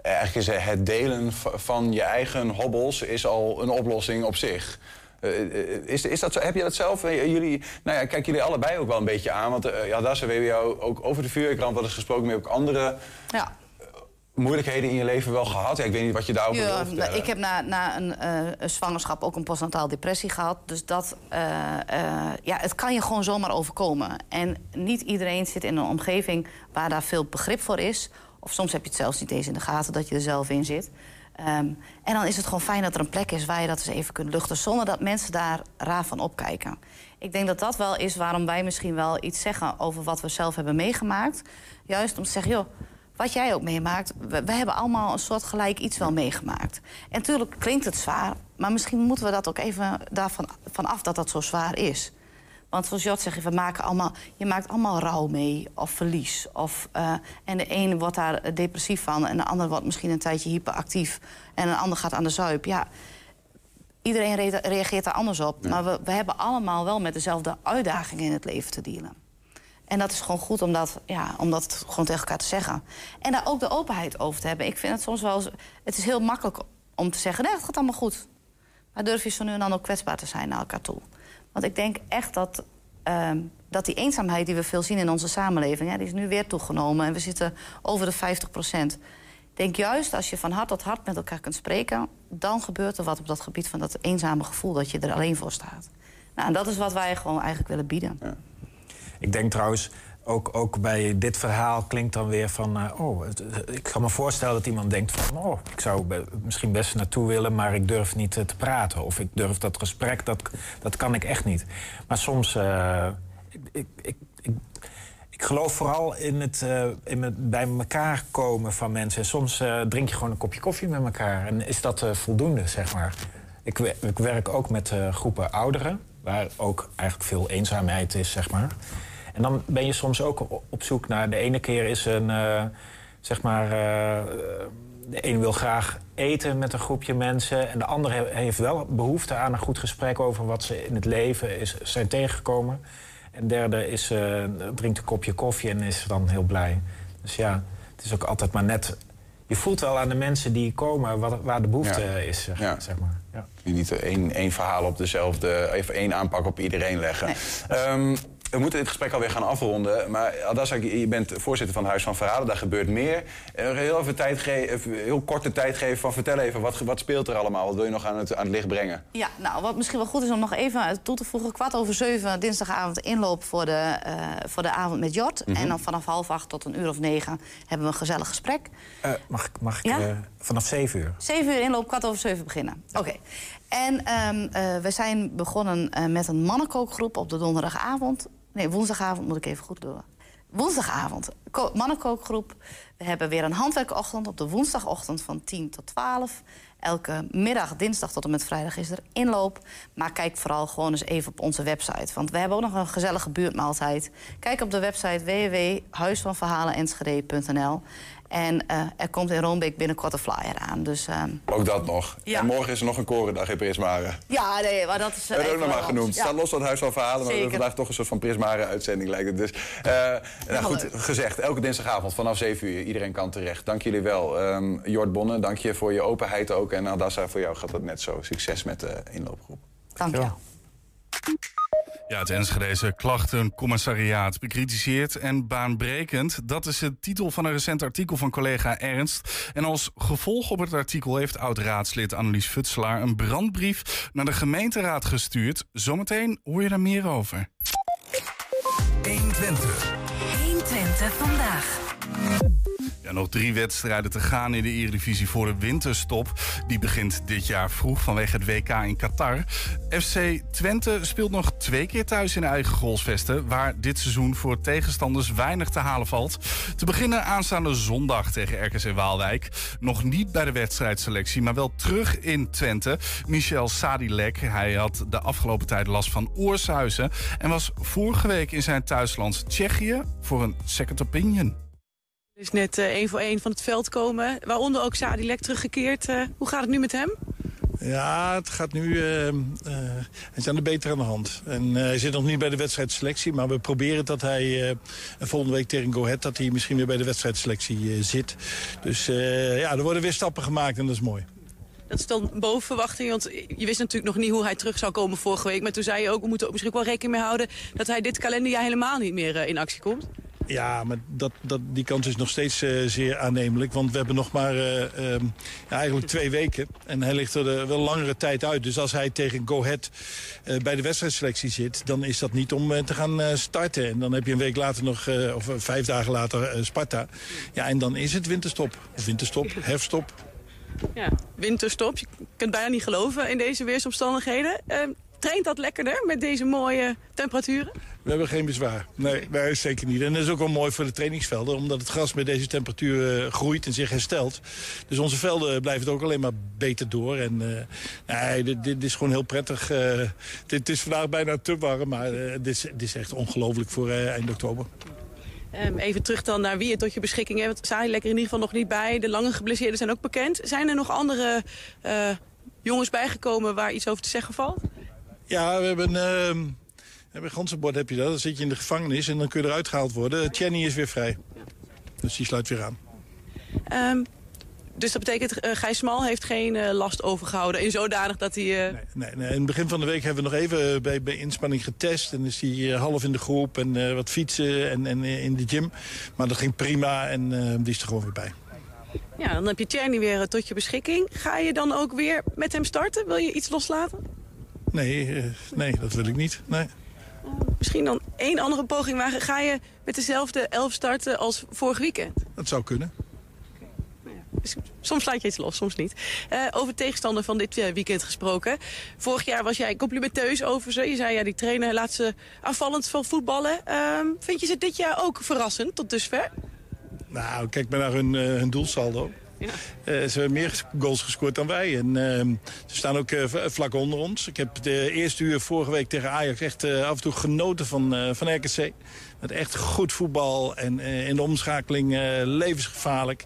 Eigenlijk is het delen van je eigen hobbels is al een oplossing op zich. Eh, eh, is, is dat zo? Heb je dat zelf? Eh, Jullie, nou ja, kijk jullie allebei ook wel een beetje aan. Want ja, daar we hebben jou ook over de vuurkrant wel eens gesproken. Maar ook andere
Ja.
moeilijkheden in je leven wel gehad? Ja, ik weet niet wat je daarover
Ja, nou,
vertellen.
ik heb na, na een, een zwangerschap ook een postnataal depressie gehad. Dus dat, ja, het kan je gewoon zomaar overkomen. En niet iedereen zit in een omgeving waar daar veel begrip voor is. Of soms heb je het zelfs niet eens in de gaten dat je er zelf in zit. Ehm, en dan is het gewoon fijn dat er een plek is waar je dat eens even kunt luchten... zonder dat mensen daar raar van opkijken. Ik denk dat dat wel is waarom wij misschien wel iets zeggen over wat we zelf hebben meegemaakt. Juist om te zeggen, joh, wat jij ook meemaakt... we, hebben allemaal een soort gelijk iets wel meegemaakt. En natuurlijk klinkt het zwaar, maar misschien moeten we dat ook even daarvan van af dat dat zo zwaar is. Want zoals Jot zegt, we maken allemaal, je maakt allemaal rouw mee of verlies. Of, eh, en de ene wordt daar eh, depressief van en de ander wordt misschien een tijdje hyperactief. En een ander gaat aan de zuip. Ja, iedereen re- reageert daar anders op. Maar we, we hebben allemaal wel met dezelfde uitdagingen in het leven te dealen. En dat is gewoon goed om dat, ja, om dat gewoon tegen elkaar te zeggen. En daar ook de openheid over te hebben. Ik vind het soms wel... eens- Het is heel makkelijk om te zeggen, nee, het gaat allemaal goed. Maar durf je zo nu en dan ook kwetsbaar te zijn naar elkaar toe. Want ik denk echt dat, ehm, dat die eenzaamheid die we veel zien in onze samenleving... Die is nu weer toegenomen en we zitten over de 50 procent. Ik denk juist als je van hart tot hart met elkaar kunt spreken... dan gebeurt er wat op dat gebied van dat eenzame gevoel... dat je er alleen voor staat. Nou, en dat is wat wij gewoon eigenlijk willen bieden.
Ik denk trouwens, ook, ook bij dit verhaal klinkt dan weer van... eh, oh, ik kan me voorstellen dat iemand denkt van... oh, ik zou misschien best naartoe willen, maar ik durf niet eh, te praten. Of ik durf dat gesprek, dat, dat kan ik echt niet. Maar soms... eh, ik, ik, ik, ik, geloof vooral in het, in het bij elkaar komen van mensen. Soms drink je gewoon een kopje koffie met elkaar. En is dat voldoende, zeg maar. Ik, ik werk ook met groepen ouderen... waar ook eigenlijk veel eenzaamheid is, zeg maar. En dan ben je soms ook op zoek naar... De ene keer is een, eh, zeg maar... eh, de een wil graag eten met een groepje mensen... en de ander he- heeft wel behoefte aan een goed gesprek... over wat ze in het leven is, zijn tegengekomen. En de derde is, eh, drinkt een kopje koffie en is dan heel blij. Dus ja, het is ook altijd maar net... Je voelt wel aan de mensen die komen wat, waar de behoefte
Ja.
is, zeg,
Ja.
zeg maar. Ja.
Je niet één, één verhaal op dezelfde, even één aanpak op iedereen leggen. Ehm, we moeten dit gesprek alweer gaan afronden. Maar Adassa, je bent voorzitter van het Huis van Verhalen. Daar gebeurt meer. Eh, Heel, even tijd ge- even heel korte tijd geven van vertel even, wat, wat speelt er allemaal? Wat wil je nog aan het, aan het licht brengen?
Ja, nou, wat misschien wel goed is om nog even toe te voegen... kwart over zeven dinsdagavond inloop voor de, eh, voor de avond met Jort.
Mhm.
En dan vanaf half acht tot een uur of negen hebben we een gezellig gesprek.
Eh, mag ik, mag ik
Ja?
eh, vanaf zeven uur?
Zeven uur inloop, kwart over zeven beginnen. Oké. En ehm, eh, we zijn begonnen eh, met een mannenkookgroep op de donderdagavond. Nee, woensdagavond moet ik even goed doen. Woensdagavond, ko- mannenkookgroep. We hebben weer een handwerkochtend op de woensdagochtend van 10 tot 12. Elke middag, dinsdag tot en met vrijdag is er inloop. Maar kijk vooral gewoon eens even op onze website. Want we hebben ook nog een gezellige buurtmaaltijd. Kijk op de website www.huisvanverhalenenschede.nl. En eh, er komt in Roombeek binnenkort een flyer aan. Dus ehm,
Ook dat nog.
Ja.
En morgen is er nog een korendag in Prismare.
ja, nee, maar dat is...
Dat
eh,
hebben we
even
nog maar genoemd. Het staat
Ja.
los van het Huis van Verhalen, maar we hebben
Zeker.
vandaag toch een soort van Prismare-uitzending lijkt het. Dus eh, nou, goed gezegd, elke dinsdagavond vanaf 7 uur, iedereen kan terecht. Dank jullie wel. Ehm Jort Bonne, dank je voor je openheid ook. En Adassa, voor jou gaat het net zo. Succes met de inloopgroep.
Dank je wel.
Ja, het Enschedeze klachtencommissariaat bekritiseerd en baanbrekend. Dat is de titel van een recent artikel van collega Ernst. En als gevolg op het artikel heeft oud-raadslid Annelies Futselaar... een brandbrief naar de gemeenteraad gestuurd. Zometeen hoor je daar meer over.
120. 120 vandaag.
Ja, nog drie wedstrijden te gaan in de Eredivisie voor de winterstop. Die begint dit jaar vroeg vanwege het WK in Qatar. FC Twente speelt nog twee keer thuis in eigen goalsvesten... waar dit seizoen voor tegenstanders weinig te halen valt. Te beginnen aanstaande zondag tegen RKC Waalwijk. Nog niet bij de wedstrijdselectie, maar wel terug in Twente. Michel Sadilek, hij had de afgelopen tijd last van oorsuizen... en was vorige week in zijn thuisland Tsjechië voor een second opinion.
Is net eh, één voor één van het veld komen. Waaronder ook Sadilek teruggekeerd. Eh, hoe gaat het nu met hem?
Ja, het gaat nu... eh, eh, hij is aan de beter aan de hand. En hij zit nog niet bij de wedstrijdselectie. Maar we proberen dat hij volgende week tegen Go Ahead... dat hij misschien weer bij de wedstrijdselectie zit. Dus ja, er worden weer stappen gemaakt en dat is mooi.
Dat is dan boven verwachting, want je wist natuurlijk nog niet hoe hij terug zou komen vorige week. Maar toen zei je ook, we moeten ook misschien ook wel rekening mee houden... dat hij dit kalenderjaar helemaal niet meer in actie komt.
Ja, maar dat, dat, die kans is nog steeds eh, zeer aannemelijk. Want we hebben nog maar eh, ehm, ja, eigenlijk twee weken. En hij ligt er eh, wel langere tijd uit. Dus als hij tegen Go Ahead bij de wedstrijdselectie zit... dan is dat niet om te gaan starten. En dan heb je een week later nog, of vijf dagen later, Sparta. Ja, en dan is het winterstop. Of winterstop, herfststop.
Ja, winterstop. Je kunt bijna niet geloven in deze weersomstandigheden. Traint dat lekkerder met deze mooie temperaturen?
We hebben geen bezwaar. Nee, nee, zeker niet. En dat is ook wel mooi voor de trainingsvelden... omdat het gras met deze temperatuur eh, groeit en zich herstelt. Dus onze velden blijven ook alleen maar beter door. En eh, nee, dit, dit is gewoon heel prettig. Eh, dit is vandaag bijna te warm, maar eh, dit, is, dit is echt ongelooflijk voor eind oktober.
Ehm, even terug dan naar wie je tot je beschikking hebt. Sali lekker in ieder geval nog niet bij. De lange geblesseerden zijn ook bekend. Zijn er nog andere jongens bijgekomen waar iets over te zeggen valt?
Ja, we hebben... ehm bij Gansenbord heb je dat. Dan zit je in de gevangenis en dan kun je eruit gehaald worden. Chenny is weer vrij. Dus die sluit weer aan.
Ehm, dus dat betekent, uh, Gijs Smal heeft geen uh, last overgehouden in zodanig dat hij... Uh...
Nee, nee, nee, in het begin van de week hebben we nog even bij, bij inspanning getest. En is hij half in de groep en wat fietsen en, en in de gym. Maar dat ging prima en die is er gewoon weer bij.
Ja, dan heb je Tjerny weer tot je beschikking. Ga je dan ook weer met hem starten? Wil je iets loslaten?
Nee, nee dat wil ik niet. Nee.
Misschien dan één andere poging wagen. Ga je met dezelfde elf starten als vorig weekend?
Dat zou kunnen.
Dus soms laat je iets los, soms niet. Uh, over tegenstander van dit uh, weekend gesproken. Vorig jaar was jij complimenteus over ze. Je zei, ja, die trainer laat ze aanvallend veel voetballen. Uh, vind je ze dit jaar ook verrassend, tot dusver?
Nou, kijk maar naar hun, uh, hun doelsaldo. Ja. Uh, ze hebben meer goals gescoord dan wij. En uh, ze staan ook uh, vlak onder ons. Ik heb de eerste uur vorige week tegen Ajax echt af en toe genoten van, van RKC. Met echt goed voetbal en in de omschakeling levensgevaarlijk.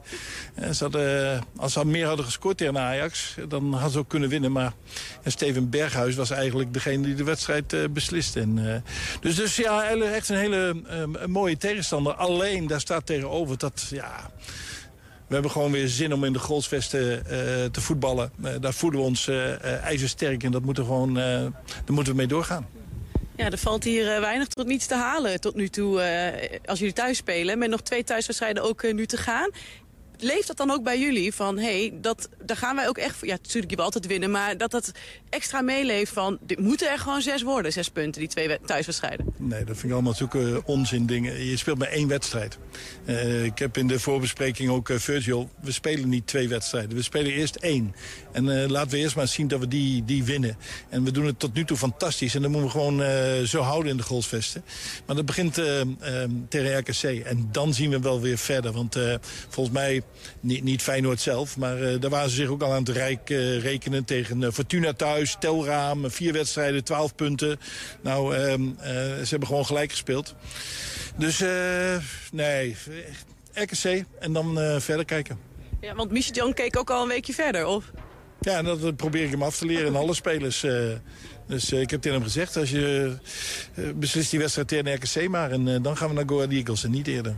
ze hadden, als ze meer hadden gescoord tegen Ajax, dan hadden ze ook kunnen winnen. Maar Steven Berghuis was eigenlijk degene die de wedstrijd besliste. En, dus, dus ja, echt een hele mooie tegenstander. Alleen, daar staat tegenover dat... Ja, we hebben gewoon weer zin om in de Grolsvesten uh, te voetballen. Uh, daar voelen we ons uh, ijzersterk en dat moeten we gewoon, daar moeten we mee doorgaan.
Ja, er valt hier weinig tot niets te halen tot nu toe als jullie thuis spelen. Met nog twee thuiswedstrijden ook nu te gaan. Leeft dat dan ook bij jullie van, hé, hey, dat, daar gaan wij ook echt voor... Ja, natuurlijk, je wil altijd winnen, maar dat dat extra meeleeft van... dit moeten er gewoon zes worden, zes punten, die twee thuiswedstrijden.
Nee, dat vind ik allemaal zulke onzin dingen. Je speelt maar één wedstrijd. Uh, ik heb in de voorbespreking ook uh, Virgil, we spelen niet twee wedstrijden. We spelen eerst één. En uh, laten we eerst maar zien dat we die, die winnen. En we doen het tot nu toe fantastisch. En dat moeten we gewoon zo houden in de golfsvesten. Maar dat begint tegen RKC. En dan zien we wel weer verder. Want volgens mij niet, niet Feyenoord zelf, maar uh, daar waren ze zich ook al aan het rijk, uh, rekenen tegen uh, Fortuna thuis, telraam, vier wedstrijden, twaalf punten. Nou, ze hebben gewoon gelijk gespeeld. Dus nee, RKC en dan verder kijken.
Ja, want Michel Jan keek ook al een weekje verder, of?
Ja, en dat probeer ik hem af te leren in alle spelers. Dus ik heb tegen hem gezegd, als je beslist die wedstrijd tegen RKC maar... en dan gaan we naar Go Eagles en niet eerder.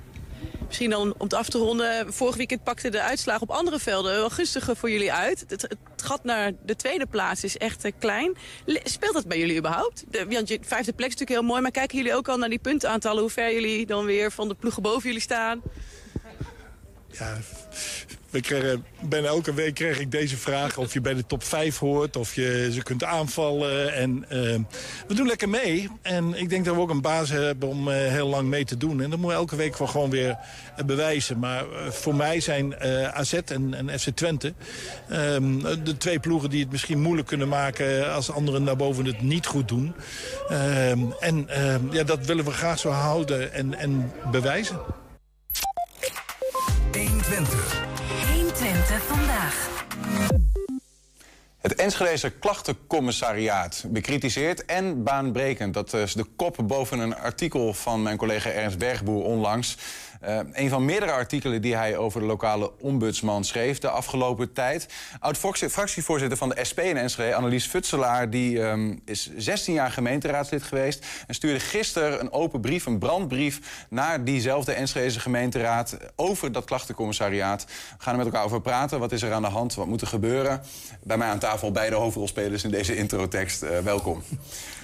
Misschien dan om het af te ronden. Vorig weekend pakte de uitslag op andere velden wel gunstiger voor jullie uit. Het, gat naar de tweede plaats is echt uh, klein. Speelt dat bij jullie überhaupt? De, want je vijfde plek is natuurlijk heel mooi. Maar kijken jullie ook al naar die puntenaantallen? Hoe ver jullie dan weer van de ploegen boven jullie staan?
Ja, we krijgen, bijna elke week krijg ik deze vraag of je bij de top 5 hoort, of je ze kunt aanvallen. En, uh, we doen lekker mee. En ik denk dat we ook een basis hebben om uh, heel lang mee te doen. En dat moeten we elke week gewoon weer uh, bewijzen. Maar voor mij zijn AZ en, FC Twente ehm, de twee ploegen die het misschien moeilijk kunnen maken als anderen naar boven het niet goed doen. Ehm, en ehm, ja, dat willen we graag zo houden en, en bewijzen.
120. 120 vandaag.
Het Enschedeze klachtencommissariaat bekritiseert en baanbrekend. Dat is de kop boven een artikel van mijn collega Ernst Bergboer onlangs. Uh, een van meerdere artikelen die hij over de lokale ombudsman schreef de afgelopen tijd. Oud-fractievoorzitter van de SP in Enschede, Annelies Futselaar... die um, is 16 jaar gemeenteraadslid geweest... en stuurde gisteren een open brief, een brandbrief... naar diezelfde Enschedeze gemeenteraad over dat klachtencommissariaat. We gaan er met elkaar over praten. Wat is er aan de hand? Wat moet er gebeuren? Bij mij aan tafel beide hoofdrolspelers in deze introtekst. Uh, welkom.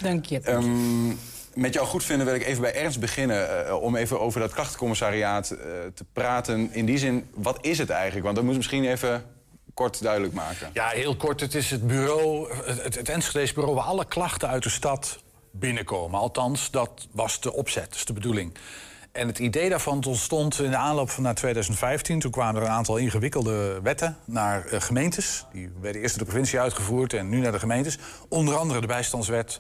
Dank je.
Um, met jouw goedvinden wil ik even bij Ernst beginnen. eh, om even over dat klachtencommissariaat eh, te praten. In die zin, wat is het eigenlijk? Want dat moet misschien even kort duidelijk maken.
Ja, heel kort. Het is het bureau, het, het, waar alle klachten uit de stad binnenkomen. Althans, dat was de opzet, dat is de bedoeling. En het idee daarvan ontstond in de aanloop van naar 2015. Toen kwamen er een aantal ingewikkelde wetten naar eh, gemeentes. Die werden eerst door de provincie uitgevoerd en nu naar de gemeentes. Onder andere de bijstandswet,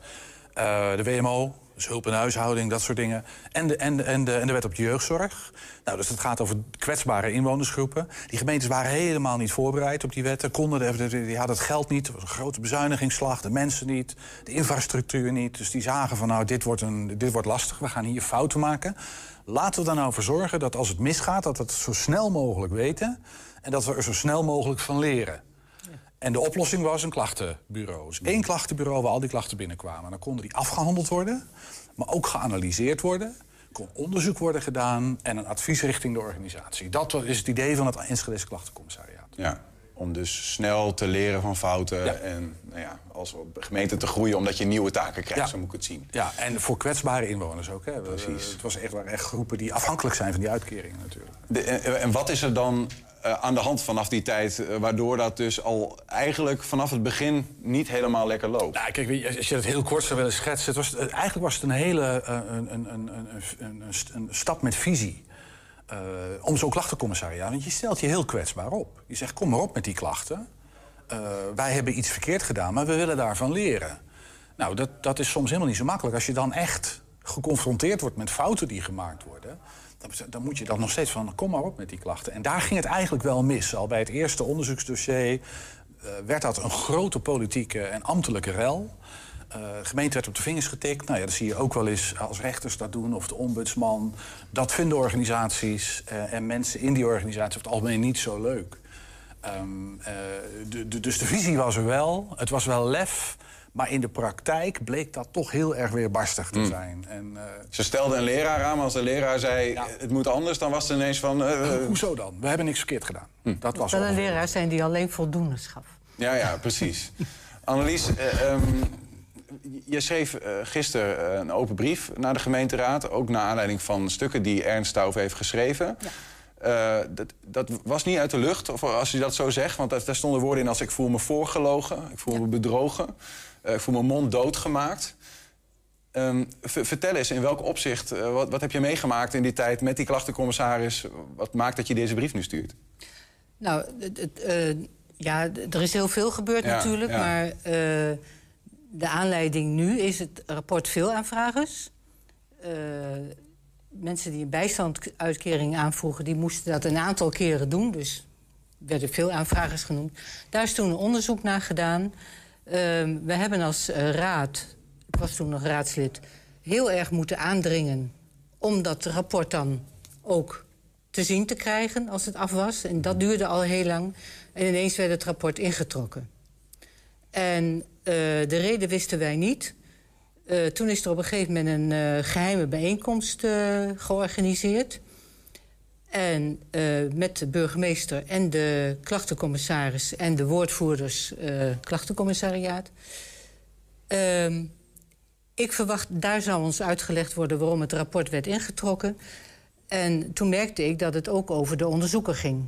de WMO, dus hulp en huishouding, dat soort dingen. En de, en, de, en, de, en de wet op de jeugdzorg. Nou, dus het gaat over kwetsbare inwonersgroepen. Die gemeentes waren helemaal niet voorbereid op die wetten. Konden de, die hadden het geld niet. Was een grote bezuinigingsslag. De mensen niet. De infrastructuur niet. Dus die zagen van nou, dit wordt, een, dit wordt lastig. We gaan hier fouten maken. Laten we er nou voor zorgen dat als het misgaat... dat we het zo snel mogelijk weten. En dat we er zo snel mogelijk van leren. En de oplossing was een klachtenbureau. Dus één klachtenbureau waar al die klachten binnenkwamen. Dan konden die afgehandeld worden, maar ook geanalyseerd worden. Er kon onderzoek worden gedaan en een advies richting de organisatie. Dat is het idee van het Enschedese klachtencommissariaat.
Ja, om dus snel te leren van fouten en nou ja, als gemeente te groeien omdat je nieuwe taken krijgt,
Ja.
zo moet ik het zien.
Ja, en voor kwetsbare inwoners ook. Hè. Precies. Het was echt, waren echt groepen die afhankelijk zijn van die uitkeringen natuurlijk.
De- en, en wat is er dan eh, aan de hand vanaf die tijd, eh, waardoor dat dus al eigenlijk vanaf het begin niet helemaal lekker loopt?
Nou, kijk, als je het heel kort zou willen schetsen... Het was, eh, eigenlijk was het een hele een, een, een, een, een, een st- een stap met visie. om zo'n klachtencommissariaat. Want je stelt je heel kwetsbaar op. Je zegt, kom maar op met die klachten. Wij hebben iets verkeerd gedaan, maar we willen daarvan leren. Nou, dat, dat is soms helemaal niet zo makkelijk. Als je dan echt geconfronteerd wordt met fouten die gemaakt worden... Dan, moet je dan nog steeds van, kom maar op met die klachten. En daar ging het eigenlijk wel mis. Al bij het eerste onderzoeksdossier eh, werd dat een grote politieke en ambtelijke rel. Eh, de gemeente werd op de vingers getikt. Nou ja, dat zie je ook wel eens als rechters dat doen, of de ombudsman. Dat vinden organisaties eh, en mensen in die organisatie over het algemeen niet zo leuk. Ehm, eh, de- dus de visie was er wel, het was wel lef... maar in de praktijk bleek dat toch heel erg weer barstig te
Hmm.
zijn. En, eh,
Ze stelden een leraar aan, maar als de leraar zei het moet anders, dan was het ineens van... eh, eh,
hoezo dan? We hebben niks verkeerd gedaan. Dat was
wel een leraar zijn die alleen voldoende schaf.
Ja, ja, precies. Annelies, ehm, je schreef eh, gisteren een open brief naar de gemeenteraad... ook naar aanleiding van stukken die Ernst daarover heeft geschreven. Eh, dat, dat was niet uit de lucht, of als je dat zo zegt. Want daar, daar stonden woorden in als ik voel me voorgelogen, ik voel me bedrogen... eh, ik voel mijn mond doodgemaakt. Ehm, ver- vertel eens, in welk opzicht, eh, wat, wat heb je meegemaakt in die tijd... met die klachtencommissaris? Wat maakt dat je deze brief nu stuurt?
Nou, eh, ja, er is heel veel gebeurd
Ja,
natuurlijk.
ja.
Maar de aanleiding nu is het rapport veelaanvragers. Eh mensen die een bijstandsuitkering aanvroegen... die moesten dat een aantal keren doen. Dus werden veel aanvragers genoemd. Daar is toen een onderzoek naar gedaan. Ehm, we hebben als eh, raad, ik was toen nog raadslid... heel erg moeten aandringen om dat rapport dan ook te zien te krijgen als het af was. En dat duurde al heel lang. En ineens werd het rapport ingetrokken. En eh, de reden wisten wij niet. Eh, toen is er op een gegeven moment een eh, geheime bijeenkomst georganiseerd. En eh, met de burgemeester en de klachtencommissaris... en de woordvoerders eh, klachtencommissariaat. Ehm, ik verwacht, daar zou ons uitgelegd worden... waarom het rapport werd ingetrokken. En toen merkte ik dat het ook over de onderzoeker ging.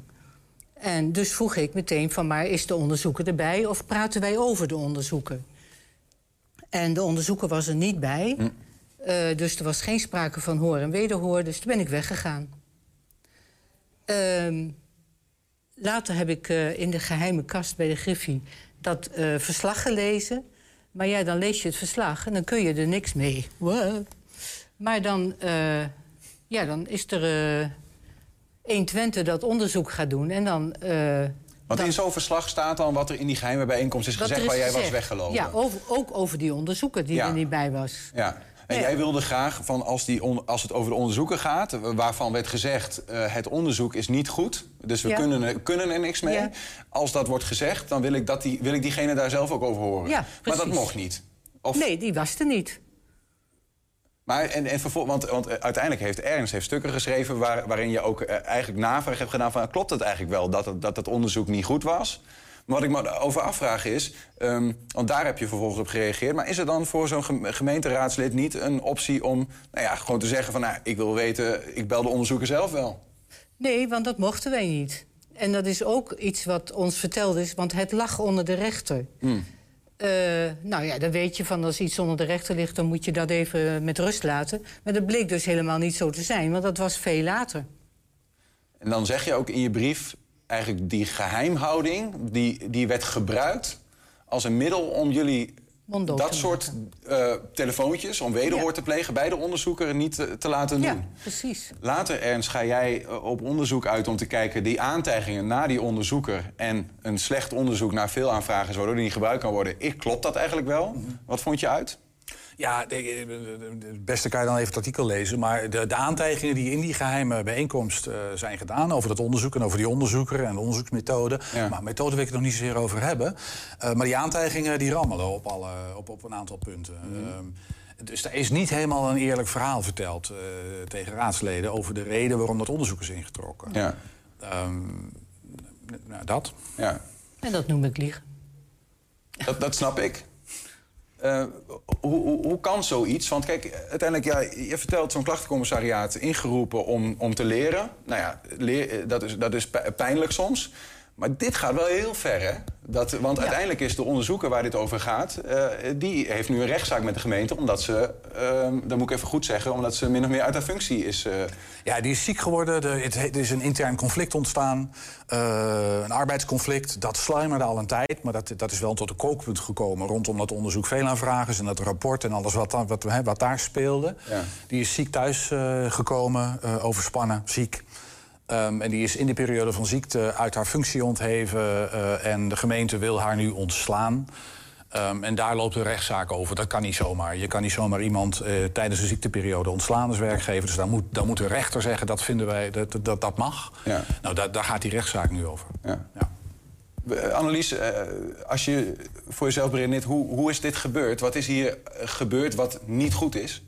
En dus vroeg ik meteen van, maar is de onderzoeker erbij... of praten wij over de onderzoeker? En de onderzoeker was er niet bij. Eh, dus er was geen sprake van hoor en wederhoor. Dus toen ben ik weggegaan. Ehm, later heb ik eh, in de geheime kast bij de Griffie dat eh, verslag gelezen. Maar ja, dan lees je het verslag en dan kun je er niks mee. Wow. Maar dan, eh, ja, dan is er eh 120 dat onderzoek gaat doen. En dan, eh,
Want in zo'n verslag staat dan wat er in die geheime bijeenkomst is gezegd...
is
waar jij was weggelopen.
Ja, over, ook over die onderzoeker die
Ja.
er niet bij was.
Ja. En jij wilde graag, van als, die on- als het over de onderzoeken gaat... waarvan werd gezegd, eh, het onderzoek is niet goed... dus we
Ja.
kunnen, er, kunnen er niks mee.
Ja.
Als dat wordt gezegd, dan wil ik, dat die, wil ik diegene daar zelf ook over horen.
Ja,
maar dat mocht niet. Of,
Nee, die was er niet.
Maar en, en want, want eh, uiteindelijk heeft Ernst heeft stukken geschreven... Waar, waarin je ook eh, eigenlijk navraag hebt gedaan van... klopt het eigenlijk wel dat het, dat het onderzoek niet goed was? Wat ik me over afvraag is, ehm, want daar heb je vervolgens op gereageerd... maar is er dan voor zo'n gem- gemeenteraadslid niet een optie om nou ja, gewoon te zeggen van... Nou, ik wil weten, ik bel de onderzoeker zelf wel?
Nee, want dat mochten wij niet. En dat is ook iets wat ons verteld is, want het lag onder de rechter.
Hmm.
Eh, nou ja, dan weet je van als iets onder de rechter ligt, dan moet je dat even met rust laten. Maar dat bleek dus helemaal niet zo te zijn, want dat was veel later.
En dan zeg je ook in je brief eigenlijk die geheimhouding... die, die werd gebruikt als een middel om jullie
Monddood
dat soort eh, telefoontjes... om wederhoor te plegen bij de onderzoeker niet te, te laten doen.
Ja, precies.
Later, Ernst, ga jij eh, op onderzoek uit om te kijken... die aantijgingen naar die onderzoeker... en een slecht onderzoek naar veel aanvragers... waardoor die niet gebruikt kan worden. Ik, klopt dat eigenlijk wel? Wat vond je uit?
Ja, de- het beste kan je dan even het artikel lezen. Maar de, de aantijgingen die in die geheime bijeenkomst eh, zijn gedaan... over dat onderzoek en over die onderzoeker en de onderzoeksmethode... maar methode wil ik het nog niet zozeer over hebben. Eh, maar die aantijgingen die rammelen op, alle, op, op een aantal punten. Ehm, dus er is niet helemaal een eerlijk verhaal verteld eh, tegen raadsleden... over de reden waarom dat onderzoek is ingetrokken.
Ja.
Ehm, nou, dat.
Ja.
En dat noem ik liegen.
Dat, dat snap ik. Eh, hoe, hoe, kan zoiets? Want kijk, uiteindelijk, ja, je vertelt zo'n klachtencommissariaat ingeroepen om, om te leren. Nou ja, leer, eh, dat, is, dat is pi- pijnlijk soms. Maar dit gaat wel heel ver, hè? Dat, want uiteindelijk is de onderzoeker waar dit over gaat... eh, die heeft nu een rechtszaak met de gemeente... omdat ze, eh, dat moet ik even goed zeggen... omdat ze min of meer uit haar functie is... eh,
Ja, die is ziek geworden. Er, het, er is een intern conflict ontstaan. eh, een arbeidsconflict. Dat sluimerde al een tijd. Maar dat, dat is wel tot een kookpunt gekomen. Rondom dat onderzoek veel aanvragers en dat rapport en alles wat, daar- wat, hè, wat daar speelde.
Ja.
Die is ziek thuis gekomen, overspannen, ziek. Ehm, en die is in de periode van ziekte uit haar functie ontheven. eh, en de gemeente wil haar nu ontslaan. Ehm, en daar loopt een rechtszaak over. Dat kan niet zomaar. Je kan niet zomaar iemand eh, tijdens een ziekteperiode ontslaan als werkgever. Dus dan moet, dan moet de rechter zeggen dat vinden wij dat dat, dat mag.
Ja.
Nou, daar, daar gaat die rechtszaak nu over.
Ja. Eh, Annelies, als je voor jezelf beredeneert, hoe, hoe is dit gebeurd? Wat is hier gebeurd wat niet goed is?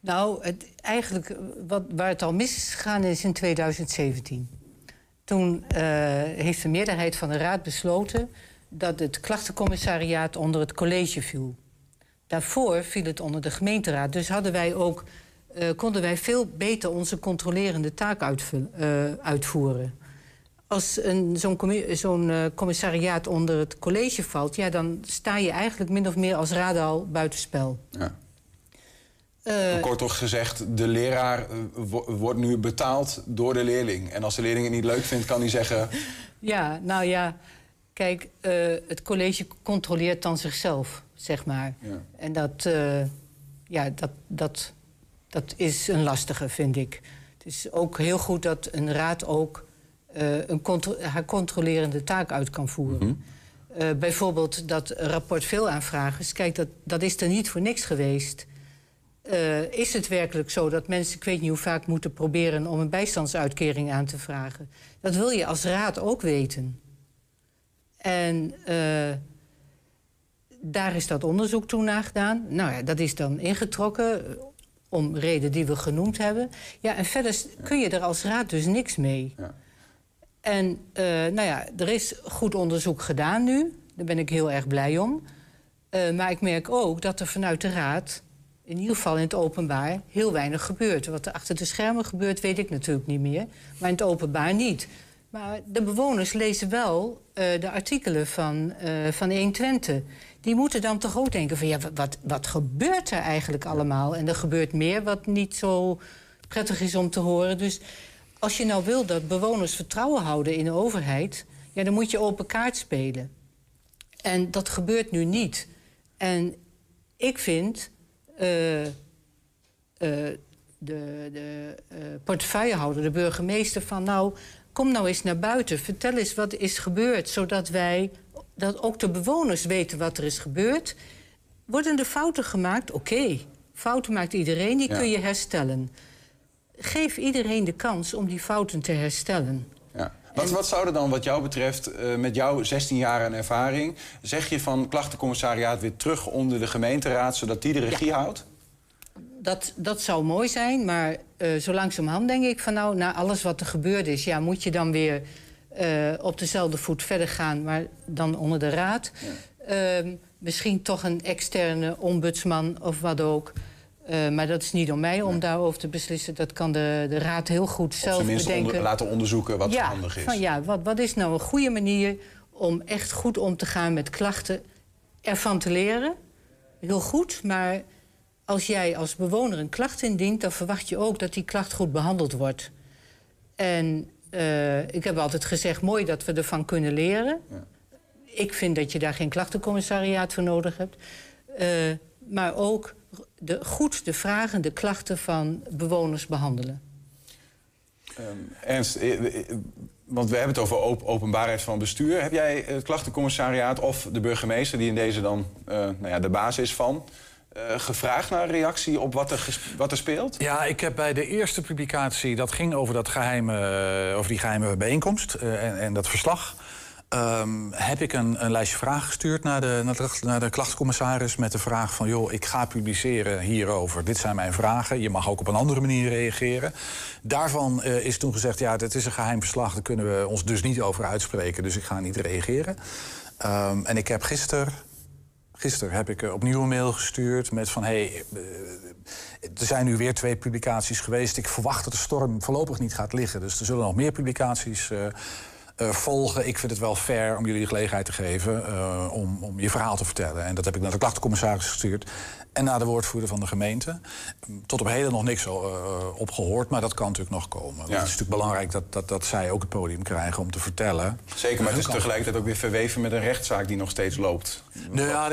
Nou, het, eigenlijk wat, waar het al mis is gegaan is in 2017. Toen eh, heeft de meerderheid van de raad besloten dat het klachtencommissariaat onder het college viel. Daarvoor viel het onder de gemeenteraad. Dus hadden wij ook, eh, konden wij veel beter onze controlerende taak eh, uitvoeren. Als zo'n commi- zo'n, eh, commissariaat onder het college valt, ja, dan sta je eigenlijk min of meer als raad al buitenspel.
Ja.
Eh,
Kort gezegd, de leraar eh, wo- wordt nu betaald door de leerling. En als de leerling het niet leuk vindt, kan hij zeggen...
Ja, nou ja, kijk, eh, het college controleert dan zichzelf, zeg maar.
Ja.
En dat, ja, dat, dat, dat is een lastige, vind ik. Het is ook heel goed dat een raad ook een contro- haar controlerende taak uit kan voeren. Eh, bijvoorbeeld dat rapport veelaanvragers. Kijk, dat, dat is er niet voor niks geweest. Eh, is het werkelijk zo dat mensen, ik weet niet hoe vaak, moeten proberen om een bijstandsuitkering aan te vragen? Dat wil je als raad ook weten. En eh, daar is dat onderzoek toen naar gedaan. Nou ja, dat is dan ingetrokken eh, om reden die we genoemd hebben. Ja, en verder kun je er als raad dus niks mee. En eh, nou ja, er is goed onderzoek gedaan nu. Daar ben ik heel erg blij om. Maar ik merk ook dat er vanuit de raad, in ieder geval in het openbaar, heel weinig gebeurt. Wat er achter de schermen gebeurt, weet ik natuurlijk niet meer. Maar in het openbaar niet. Maar de bewoners lezen wel eh, de artikelen van, eh van 120. Die moeten dan toch ook denken van ja, wa- wat, wat gebeurt er eigenlijk allemaal? En er gebeurt meer wat niet zo prettig is om te horen. Dus als je nou wil dat bewoners vertrouwen houden in de overheid... Ja, dan moet je open kaart spelen. En dat gebeurt nu niet. En ik vind de, de eh, portefeuillehouder, de burgemeester, van nou, kom nou eens naar buiten. Vertel eens wat is gebeurd, zodat wij, dat ook de bewoners weten wat er is gebeurd. Worden er fouten gemaakt? Oké, fouten maakt iedereen, die
Ja.
kun je herstellen. Geef iedereen de kans om die fouten te herstellen.
Wat, wat zou er dan, wat jou betreft, eh, met jouw 16 jaar aan ervaring... zeg je van klachtencommissariaat weer terug onder de gemeenteraad... zodat die de regie houdt?
Dat, dat zou mooi zijn, maar eh zo langzamerhand denk ik van nou, na alles wat er gebeurd is, ja, moet je dan weer eh, op dezelfde voet verder gaan, maar dan onder de raad. Ehm, misschien toch een externe ombudsman of wat ook. Eh, maar dat is niet om mij om daarover te beslissen. Dat kan de, de raad heel goed
Of
zelf
tenminste
bedenken.
onder- laten onderzoeken wat
ja,
handig is.
Van, ja, wat, wat is nou een goede manier om echt goed om te gaan met klachten? Ervan te leren, heel goed. Maar als jij als bewoner een klacht indient... dan verwacht je ook dat die klacht goed behandeld wordt. En eh, ik heb altijd gezegd, mooi dat we ervan kunnen leren. Ik vind dat je daar geen klachtencommissariaat voor nodig hebt. Eh, maar ook de, goed de vragen, de klachten van bewoners behandelen.
Ehm, Ernst, eh, eh, want we hebben het over op- openbaarheid van bestuur. Heb jij het klachtencommissariaat of de burgemeester, die in deze dan eh, nou ja, de baas is van, eh, gevraagd naar een reactie op wat er, wat er speelt?
Ja, ik heb bij de eerste publicatie, dat ging over, dat geheime, eh, over die geheime bijeenkomst eh, en, en dat verslag. Ehm, heb ik een, een lijstje vragen gestuurd naar de, naar, de, naar de met de vraag van, joh, ik ga publiceren hierover. Dit zijn mijn vragen. Je mag ook op een andere manier reageren. Daarvan eh, is toen gezegd, ja, dit is een geheim verslag... daar kunnen we ons dus niet over uitspreken, dus ik ga niet reageren. Ehm, en ik heb gisteren... Gisteren heb ik eh, opnieuw een mail gestuurd met van... Hey, eh, er zijn nu weer twee publicaties geweest. Ik verwacht dat de storm voorlopig niet gaat liggen. Dus er zullen nog meer publicaties eh, volgen. Ik vind het wel fair om jullie de gelegenheid te geven eh, om, om je verhaal te vertellen. En dat heb ik naar de klachtencommissaris gestuurd. En naar de woordvoerder van de gemeente. Tot op heden nog niks uh, op gehoord, maar dat kan natuurlijk nog komen. Want Het is natuurlijk belangrijk dat, dat, dat zij ook het podium krijgen om te vertellen.
Zeker, maar het is
kant.
tegelijkertijd ook weer verweven met een rechtszaak die nog steeds loopt.
Nou ja,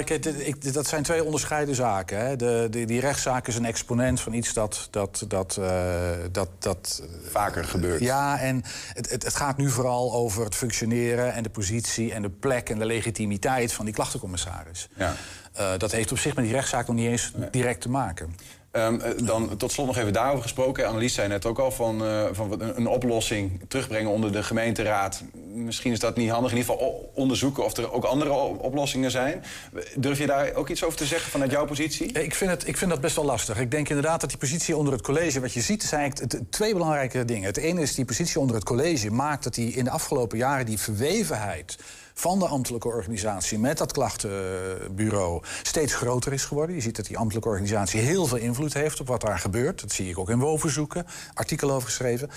dat zijn twee onderscheiden zaken. Hè. De, die, die rechtszaak is een exponent van iets dat... dat, dat, eh, dat, dat
Vaker gebeurt.
Ja, en het, het, het gaat nu vooral over het functioneren... en de positie en de plek en de legitimiteit van die klachtencommissaris.
Ja.
Eh, dat heeft op zich met die rechtszaak nog niet eens direct te maken.
Ehm, eh, dan tot slot nog even daarover gesproken. Annelies zei net ook al van, eh, van een, oplossing terugbrengen onder de gemeenteraad. Misschien is dat niet handig. In ieder geval onderzoeken of er ook andere oplossingen zijn. Durf je daar ook iets over te zeggen vanuit jouw positie?
Ik vind, het, ik vind dat best wel lastig. Ik denk inderdaad dat die positie onder het college... wat je ziet, zijn eigenlijk t- t- twee belangrijke dingen. Het ene is die positie onder het college maakt dat die in de afgelopen jaren... die verwevenheid van de ambtelijke organisatie met dat klachtenbureau steeds groter is geworden. Je ziet dat die ambtelijke organisatie heel veel invloed heeft op wat daar gebeurt. Dat zie ik ook in WO-verzoeken, artikelen over geschreven.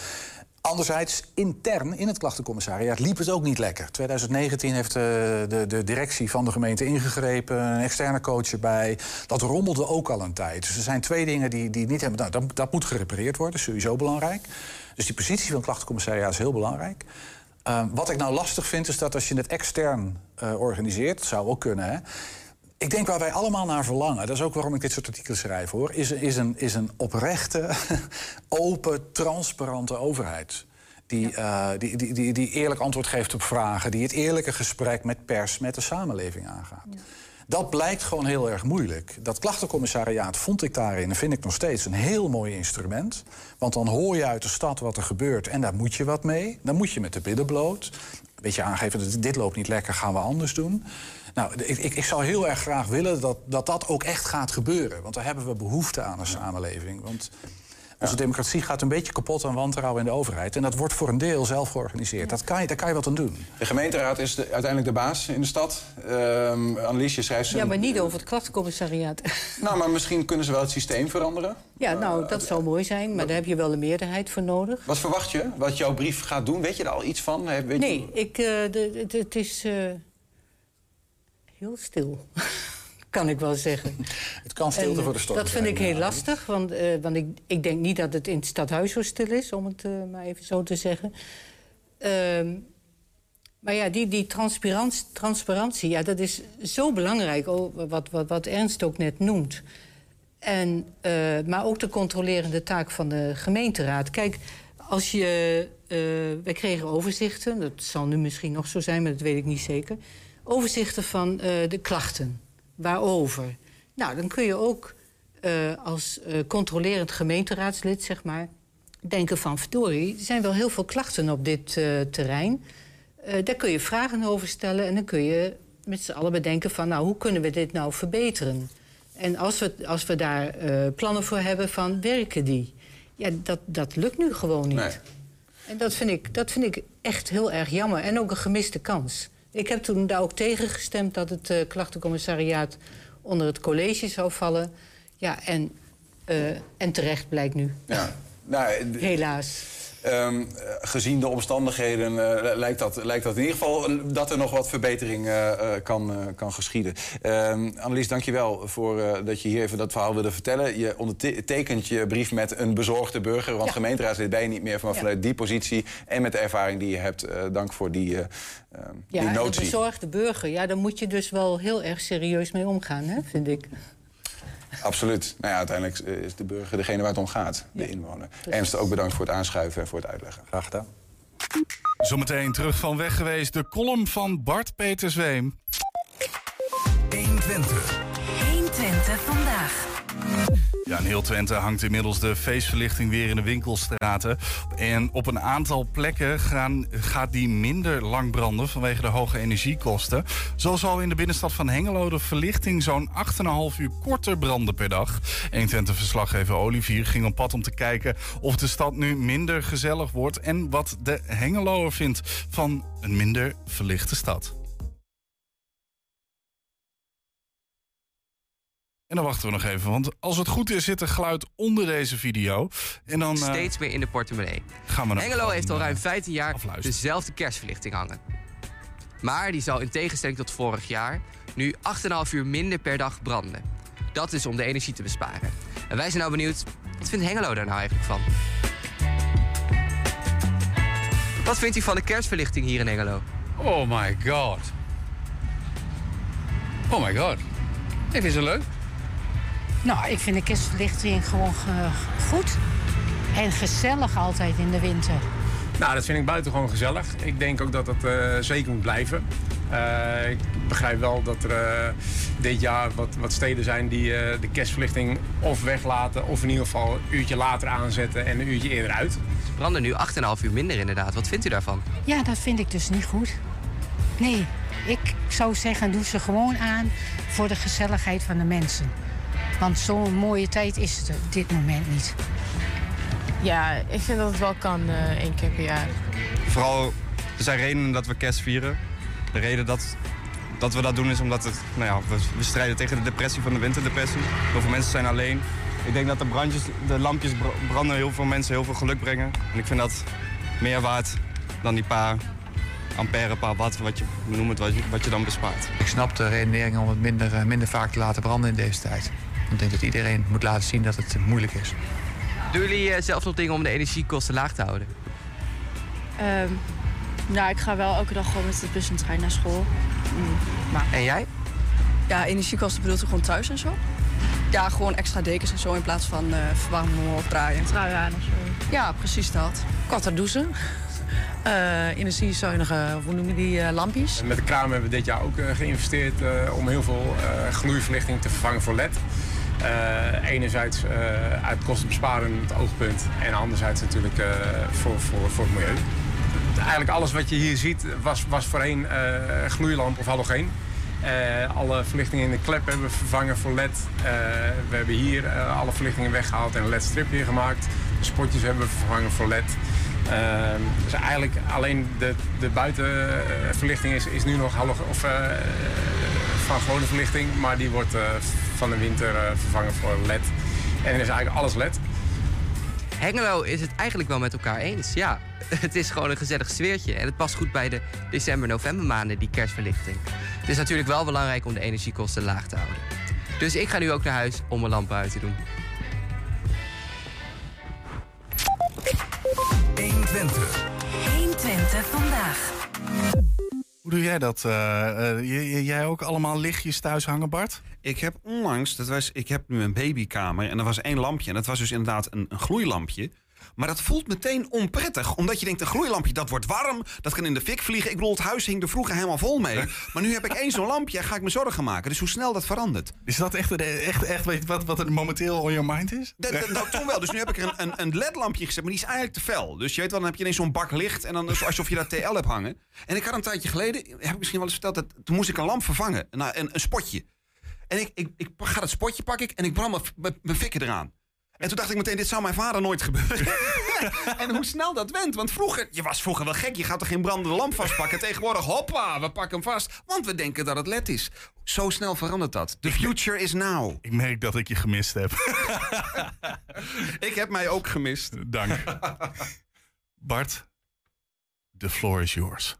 Anderzijds, intern in het klachtencommissariaat liep het ook niet lekker. 2019 heeft eh, de, de directie van de gemeente ingegrepen, een externe coach erbij. Dat rommelde ook al een tijd. Dus er zijn twee dingen die, die niet hebben. Nou, dat, dat moet gerepareerd worden, sowieso belangrijk. Dus die positie van het klachtencommissariaat is heel belangrijk. Uh, wat ik nou lastig vind, is dat als je het extern uh, organiseert, zou ook kunnen, hè. Ik denk waar wij allemaal naar verlangen, dat is ook waarom ik dit soort artikelen schrijf hoor, is, is, een, is een oprechte, open, transparante overheid. Die, uh, die, die, die, die, eerlijk antwoord geeft op vragen, die het eerlijke gesprek met pers, met de samenleving aangaat. Ja. Dat blijkt gewoon heel erg moeilijk. Dat klachtencommissariaat vond ik daarin, en vind ik nog steeds, een heel mooi instrument. Want dan hoor je uit de stad wat er gebeurt en daar moet je wat mee. Dan moet je met de billen bloot. Een beetje aangeven, dat dit loopt niet lekker, gaan we anders doen. Nou, ik, ik, ik zou heel erg graag willen dat, dat dat ook echt gaat gebeuren. Want daar hebben we behoefte aan als samenleving. Want onze ja. democratie gaat een beetje kapot aan wantrouwen in de overheid. En dat wordt voor een deel zelf georganiseerd. Dat kan je, daar kan je wat aan doen.
De gemeenteraad is de, uiteindelijk de baas in de stad. Um, Annelies, je schrijft...
Ja, maar niet over het klachtencommissariaat.
Nou, maar misschien kunnen ze wel het systeem veranderen.
Ja, nou, dat zou mooi zijn. Maar daar heb je wel een meerderheid voor nodig.
Wat verwacht je? Wat jouw brief gaat doen? Weet je er al iets van? Weet
nee,
je...
ik, uh, de, het, het is uh, heel stil. kan ik wel zeggen.
Het kan stilte
en,
voor de storm
Dat vind
zijn,
ik heel
ja.
lastig, want, uh, want ik, ik denk niet dat het in het stadhuis zo stil is, om het uh, maar even zo te zeggen. Uh, maar ja, die, die transparantie, transparantie, ja, dat is zo belangrijk, oh, wat, wat, wat Ernst ook net noemt. En, uh, maar ook de controlerende taak van de gemeenteraad. Kijk, als je. Uh, wij kregen overzichten, dat zal nu misschien nog zo zijn, maar dat weet ik niet zeker. Overzichten van uh, de klachten. Waarover? Nou, dan kun je ook uh, als uh, controlerend gemeenteraadslid, zeg maar, denken van verdorie, er zijn wel heel veel klachten op dit uh, terrein. daar kun je vragen over stellen en dan kun je met z'n allen bedenken van, nou, hoe kunnen we dit nou verbeteren? En als we, als we daar plannen voor hebben van, werken die? Ja, dat, dat lukt nu gewoon niet.
Nee.
En dat vind, ik, dat vind ik echt heel erg jammer. En ook een gemiste kans. Ik heb toen daar ook tegen gestemd dat het eh, klachtencommissariaat onder het college zou vallen. Ja, en, eh, en terecht blijkt nu.
Ja. Nou,
Helaas.
Eh, gezien de omstandigheden eh, lijkt, dat, lijkt dat in ieder geval eh, dat er nog wat verbetering kan, kan geschieden. Ehm Annelies, dank je wel voor dat je hier even dat verhaal wilde vertellen. Je ondertekent je brief met een bezorgde burger, want gemeenteraadslid ben je niet meer, maar
Ja.
vanuit die positie en met de ervaring die je hebt. dank voor die, ehm,
Ja,
die notie.
bezorgde burger, ja, daar moet je dus wel heel erg serieus mee omgaan, hè, vind ik.
Absoluut. Nou ja, uiteindelijk eh, is de burger degene waar het om gaat, de inwoner. Ernst, ook bedankt voor het aanschuiven en voor het uitleggen.
Graag gedaan.
Zometeen terug van weg geweest de column van Bart Peter Zweem.
120. 120 vandaag.
Ja, in heel Twente hangt inmiddels de feestverlichting weer in de winkelstraten. En op een aantal plekken gaan, gaat die minder lang branden vanwege de hoge energiekosten. Zo zal in de binnenstad van Hengelo de verlichting zo'n 8,5 uur korter branden per dag. 120-verslaggever Olivier ging op pad om te kijken of de stad nu minder gezellig wordt... en wat de Hengeloer vindt van een minder verlichte stad. En dan wachten we nog even, want als het goed is zit er geluid onder deze video. En dan eh,
Steeds meer in de portemonnee.
gaan we gewoon,
heeft al ruim 15 jaar dezelfde kerstverlichting hangen. Maar die zal in tegenstelling tot vorig jaar nu 8,5 uur minder per dag branden. Dat is om de energie te besparen. En wij zijn nou benieuwd, wat vindt Hengelo daar nou eigenlijk van? Wat vindt u van de kerstverlichting hier in Hengelo?
Oh my god. Oh my god. Ik vind ze leuk.
Nou, ik vind de kerstverlichting gewoon goed. En gezellig altijd in de winter.
Nou, dat vind ik buitengewoon gezellig. Ik denk ook dat dat eh, zeker moet blijven. Eh, ik begrijp wel dat er eh, dit jaar wat, wat steden zijn die eh, de kerstverlichting of weglaten... of in ieder geval een uurtje later aanzetten en een uurtje eerder uit.
Ze branden nu 8,5 uur minder inderdaad. Wat vindt u daarvan?
Ja, dat vind ik dus niet goed. Nee, ik zou zeggen, doe ze gewoon aan voor de gezelligheid van de mensen. Want zo'n mooie tijd is het op dit moment niet.
Ja, ik vind dat het wel kan eh, één keer per jaar.
Vooral, er zijn redenen dat we kerst vieren. De reden dat, dat we dat doen is omdat het, nou ja, we, we strijden tegen de depressie van de winterdepressie. Heel veel mensen zijn alleen. Ik denk dat de, brandjes, de lampjes br- branden heel veel mensen heel veel geluk brengen. En ik vind dat meer waard dan die paar ampère, paar watt, wat je, noem het, wat je, wat je dan bespaart.
Ik snap de redenering om het minder, eh, minder vaak te laten branden in deze tijd. Ik denk dat iedereen moet laten zien dat het moeilijk is.
Doen jullie eh, zelf nog dingen om de energiekosten laag te houden?
Ehm, nou, ik ga wel elke dag gewoon met de bus en trein naar school. Mm, maar...
En jij?
Ja, energiekosten bedoelt u gewoon thuis en zo? Ja, gewoon extra dekens en zo in plaats van eh verwarmen of draaien. Trui aan of zo. Ja, precies dat.
Korter douchen. Eh, energiezuinige, hoe noem je die, eh, lampjes.
En met de kraam hebben we dit jaar ook geïnvesteerd eh, om heel veel eh, gloeiverlichting te vervangen voor LED. Eh, enerzijds eh, uit kostenbesparend oogpunt en anderzijds natuurlijk eh, voor, voor, voor het milieu. Eigenlijk alles wat je hier ziet was, was voorheen gloeilamp of halogeen. Alle verlichtingen in de klep hebben we vervangen voor LED. We hebben hier alle verlichtingen weggehaald en een LED-stripje gemaakt. De spotjes hebben we vervangen voor LED. Ehm, dus eigenlijk alleen de, de buitenverlichting is, is nu nog of, van gewone verlichting. Maar die wordt van de winter eh, vervangen voor LED. En is eigenlijk alles LED.
Hengelo is het eigenlijk wel met elkaar eens. Ja, het is gewoon een gezellig sfeertje. En het past goed bij de december-november maanden, die kerstverlichting. Het is natuurlijk wel belangrijk om de energiekosten laag te houden. Dus ik ga nu ook naar huis om mijn lampen uit te doen.
Hoe doe jij dat? eh, eh, jij ook allemaal lichtjes thuis hangen, Bart?
Ik heb onlangs, dat was, ik heb nu een babykamer en er was één lampje. En dat was dus inderdaad een, een gloeilampje. Maar dat voelt meteen onprettig. Omdat je denkt, een gloeilampje, dat wordt warm. Dat kan in de fik vliegen. Ik bedoel, het huis hing er vroeger helemaal vol mee. Maar nu heb ik één zo'n lampje en ga ik me zorgen maken. Dus hoe snel dat verandert.
Is dat echt, echt, echt weet wat, wat er momenteel on your mind is?
Dat, dat- nou, toen wel. Dus nu heb ik er een, een, een LED-lampje gezet, maar die is eigenlijk te fel. Dus je weet wel, dan heb je ineens zo'n bak licht en dan alsof je daar TL hebt hangen. En ik had een tijdje geleden, heb ik misschien wel eens verteld, dat, toen moest ik een lamp vervangen. Nou, een, een spotje. En ik, ik, ik ga dat spotje pak ik en ik brand mijn- mijn mijn fikken eraan. En toen dacht ik meteen, dit zou mijn vader nooit gebeuren. en hoe snel dat went. Want vroeger, je was vroeger wel gek. Je gaat er geen brandende lamp vastpakken. Tegenwoordig, hoppa, we pakken hem vast. Want we denken dat het led is. Zo snel verandert dat. The future is now.
Ik merk dat ik je gemist heb.
ik heb mij ook gemist.
Dank. Bart, the floor is yours.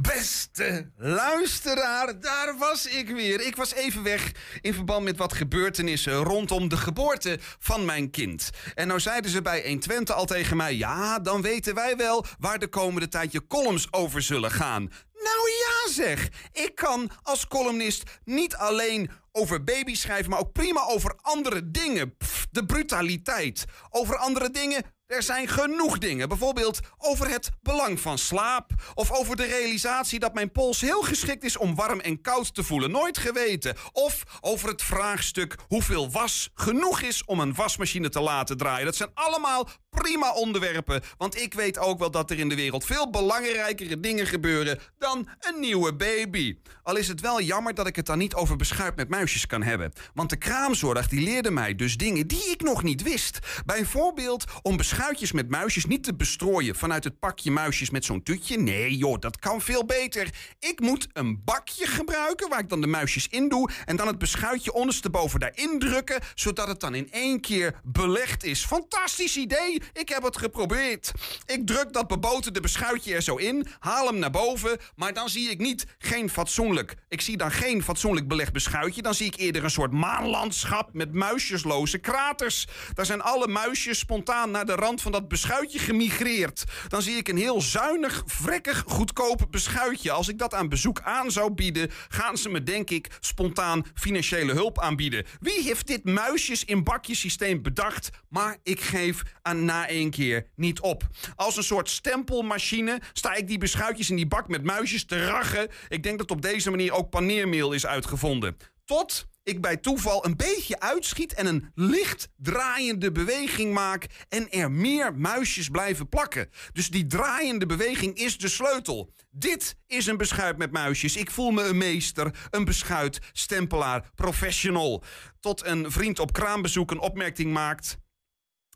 Beste luisteraar, daar was ik weer. Ik was even weg in verband met wat gebeurtenissen rondom de geboorte van mijn kind. En nou zeiden ze bij 120 al tegen mij: ja, dan weten wij wel waar de komende tijd je columns over zullen gaan. Nou ja, zeg. Ik kan als columnist niet alleen over baby's schrijven, maar ook prima over andere dingen. De brutaliteit. Over andere dingen er zijn genoeg dingen. Bijvoorbeeld over het belang van slaap. Of over de realisatie dat mijn pols heel geschikt is om warm en koud te voelen. Nooit geweten. Of over het vraagstuk hoeveel was genoeg is om een wasmachine te laten draaien. Dat zijn allemaal prima onderwerpen. Want ik weet ook wel dat er in de wereld veel belangrijkere dingen gebeuren dan een nieuwe baby. Al is het wel jammer dat ik het dan niet over beschuit met muisjes kan hebben. Want de kraamzorg die leerde mij dus dingen die ik nog niet wist. Bijvoorbeeld om beschuitjes met muisjes niet te bestrooien vanuit het pakje muisjes met zo'n tutje. Nee joh, dat kan veel beter. Ik moet een bakje gebruiken waar ik dan de muisjes in doe en dan het beschuitje ondersteboven daarin drukken, zodat het dan in één keer belegd is. Fantastisch idee! Ik heb het geprobeerd. Ik druk dat beboterde beschuitje er zo in, haal hem naar boven, maar dan zie ik niet geen fatsoenlijk. Ik zie dan geen fatsoenlijk belegd beschuitje, dan zie ik eerder een soort maanlandschap met muisjesloze kraters. Daar zijn alle muisjes spontaan naar de van dat beschuitje gemigreerd. Dan zie ik een heel zuinig, vrekkig, goedkoop beschuitje. Als ik dat aan bezoek aan zou bieden, gaan ze me denk ik spontaan financiële hulp aanbieden. Wie heeft dit muisjes in bakjes systeem bedacht? Maar ik geef aan na één keer niet op. Als een soort stempelmachine sta ik die beschuitjes in die bak met muisjes te rachen. Ik denk dat op deze manier ook paneermeel is uitgevonden. Tot ik bij toeval een beetje uitschiet en een licht draaiende beweging maak en er meer muisjes blijven plakken. Dus die draaiende beweging is de sleutel. Dit is een beschuit met muisjes. Ik voel me een meester, een beschuit, stempelaar, professional. Tot een vriend op kraambezoek een opmerking maakt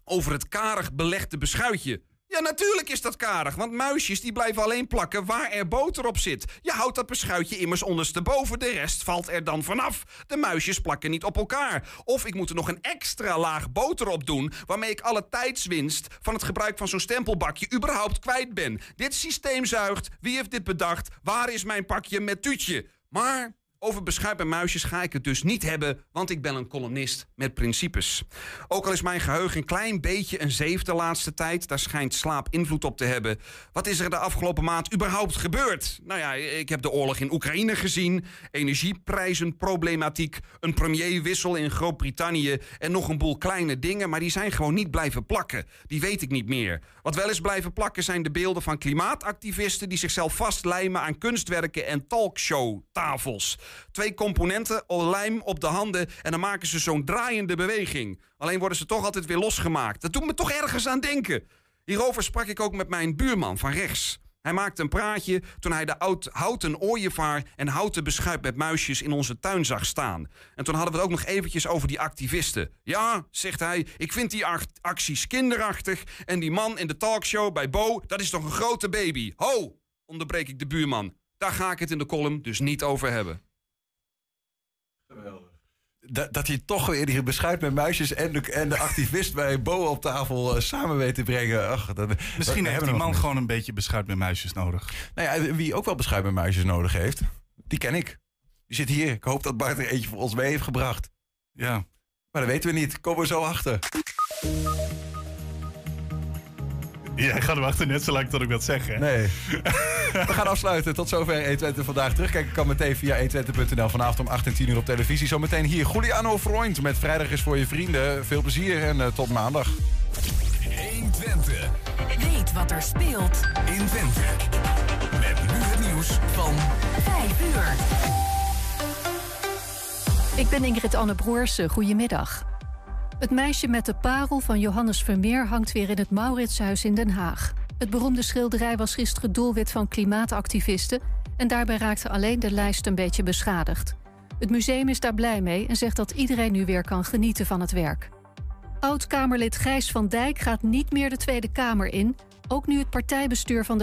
over het karig belegde beschuitje. Ja, natuurlijk is dat karig, want muisjes die blijven alleen plakken waar er boter op zit. Je houdt dat beschuitje immers ondersteboven, de rest valt er dan vanaf. De muisjes plakken niet op elkaar. Of ik moet er nog een extra laag boter op doen, waarmee ik alle tijdswinst van het gebruik van zo'n stempelbakje überhaupt kwijt ben. Dit systeem zuigt. Wie heeft dit bedacht? Waar is mijn pakje met tuutje? Maar over beschuit en muisjes ga ik het dus niet hebben, want ik ben een columnist met principes. Ook al is mijn geheugen een klein beetje een zeef de laatste tijd, daar schijnt slaap invloed op te hebben. Wat is er de afgelopen maand überhaupt gebeurd? Nou ja, ik heb de oorlog in Oekraïne gezien, energieprijzenproblematiek, een premierwissel in Groot-Brittannië en nog een boel kleine dingen, maar die zijn gewoon niet blijven plakken. Die weet ik niet meer. Wat wel is blijven plakken zijn de beelden van klimaatactivisten die zichzelf vastlijmen aan kunstwerken en talkshowtafels. Twee componenten, lijm op de handen en dan maken ze zo'n draaiende beweging. Alleen worden ze toch altijd weer losgemaakt. Dat doet me toch ergens aan denken. Hierover sprak ik ook met mijn buurman van rechts. Hij maakte een praatje toen hij de oud, houten ooievaar en houten beschuit met muisjes in onze tuin zag staan. En toen hadden we het ook nog eventjes over die activisten. Ja, zegt hij, ik vind die acties kinderachtig. En die man in de talkshow bij Bo, dat is toch een grote baby. Ho, onderbreek ik de buurman. Daar ga ik het in de column dus niet over hebben.
Geweldig. Dat, dat hij toch weer die beschuit met muisjes en de, en de activist bij Bo op tafel uh, samen weet te brengen. Ach, dat,
Misschien heeft die man gewoon een beetje beschuit met muisjes nodig.
Nou ja, wie ook wel beschuit met muisjes nodig heeft, die ken ik. Die zit hier. Ik hoop dat Bart er eentje voor ons mee heeft gebracht.
Ja.
Maar dat weten we niet. Komen we zo achter.
Jij gaat wachten net zo lang tot ik dat zeg, hè?
Nee. We gaan afsluiten. Tot zover 120 vandaag. Terugkijken kan meteen via 120.nl. Vanavond om 8 en 10 uur op televisie. Zometeen hier Juliano Freund met Vrijdag is voor je vrienden. Veel plezier en uh, tot maandag.
120. Weet wat er speelt in Twente. Met nu het nieuws van 5 uur.
Ik ben Ingrid Anne Broersen. Goedemiddag. Het meisje met de parel van Johannes Vermeer hangt weer in het Mauritshuis in Den Haag. Het beroemde schilderij was gisteren doelwit van klimaatactivisten en daarbij raakte alleen de lijst een beetje beschadigd. Het museum is daar blij mee en zegt dat iedereen nu weer kan genieten van het werk. Oud-Kamerlid Gijs van Dijk gaat niet meer de Tweede Kamer in. Ook nu het partijbestuur van de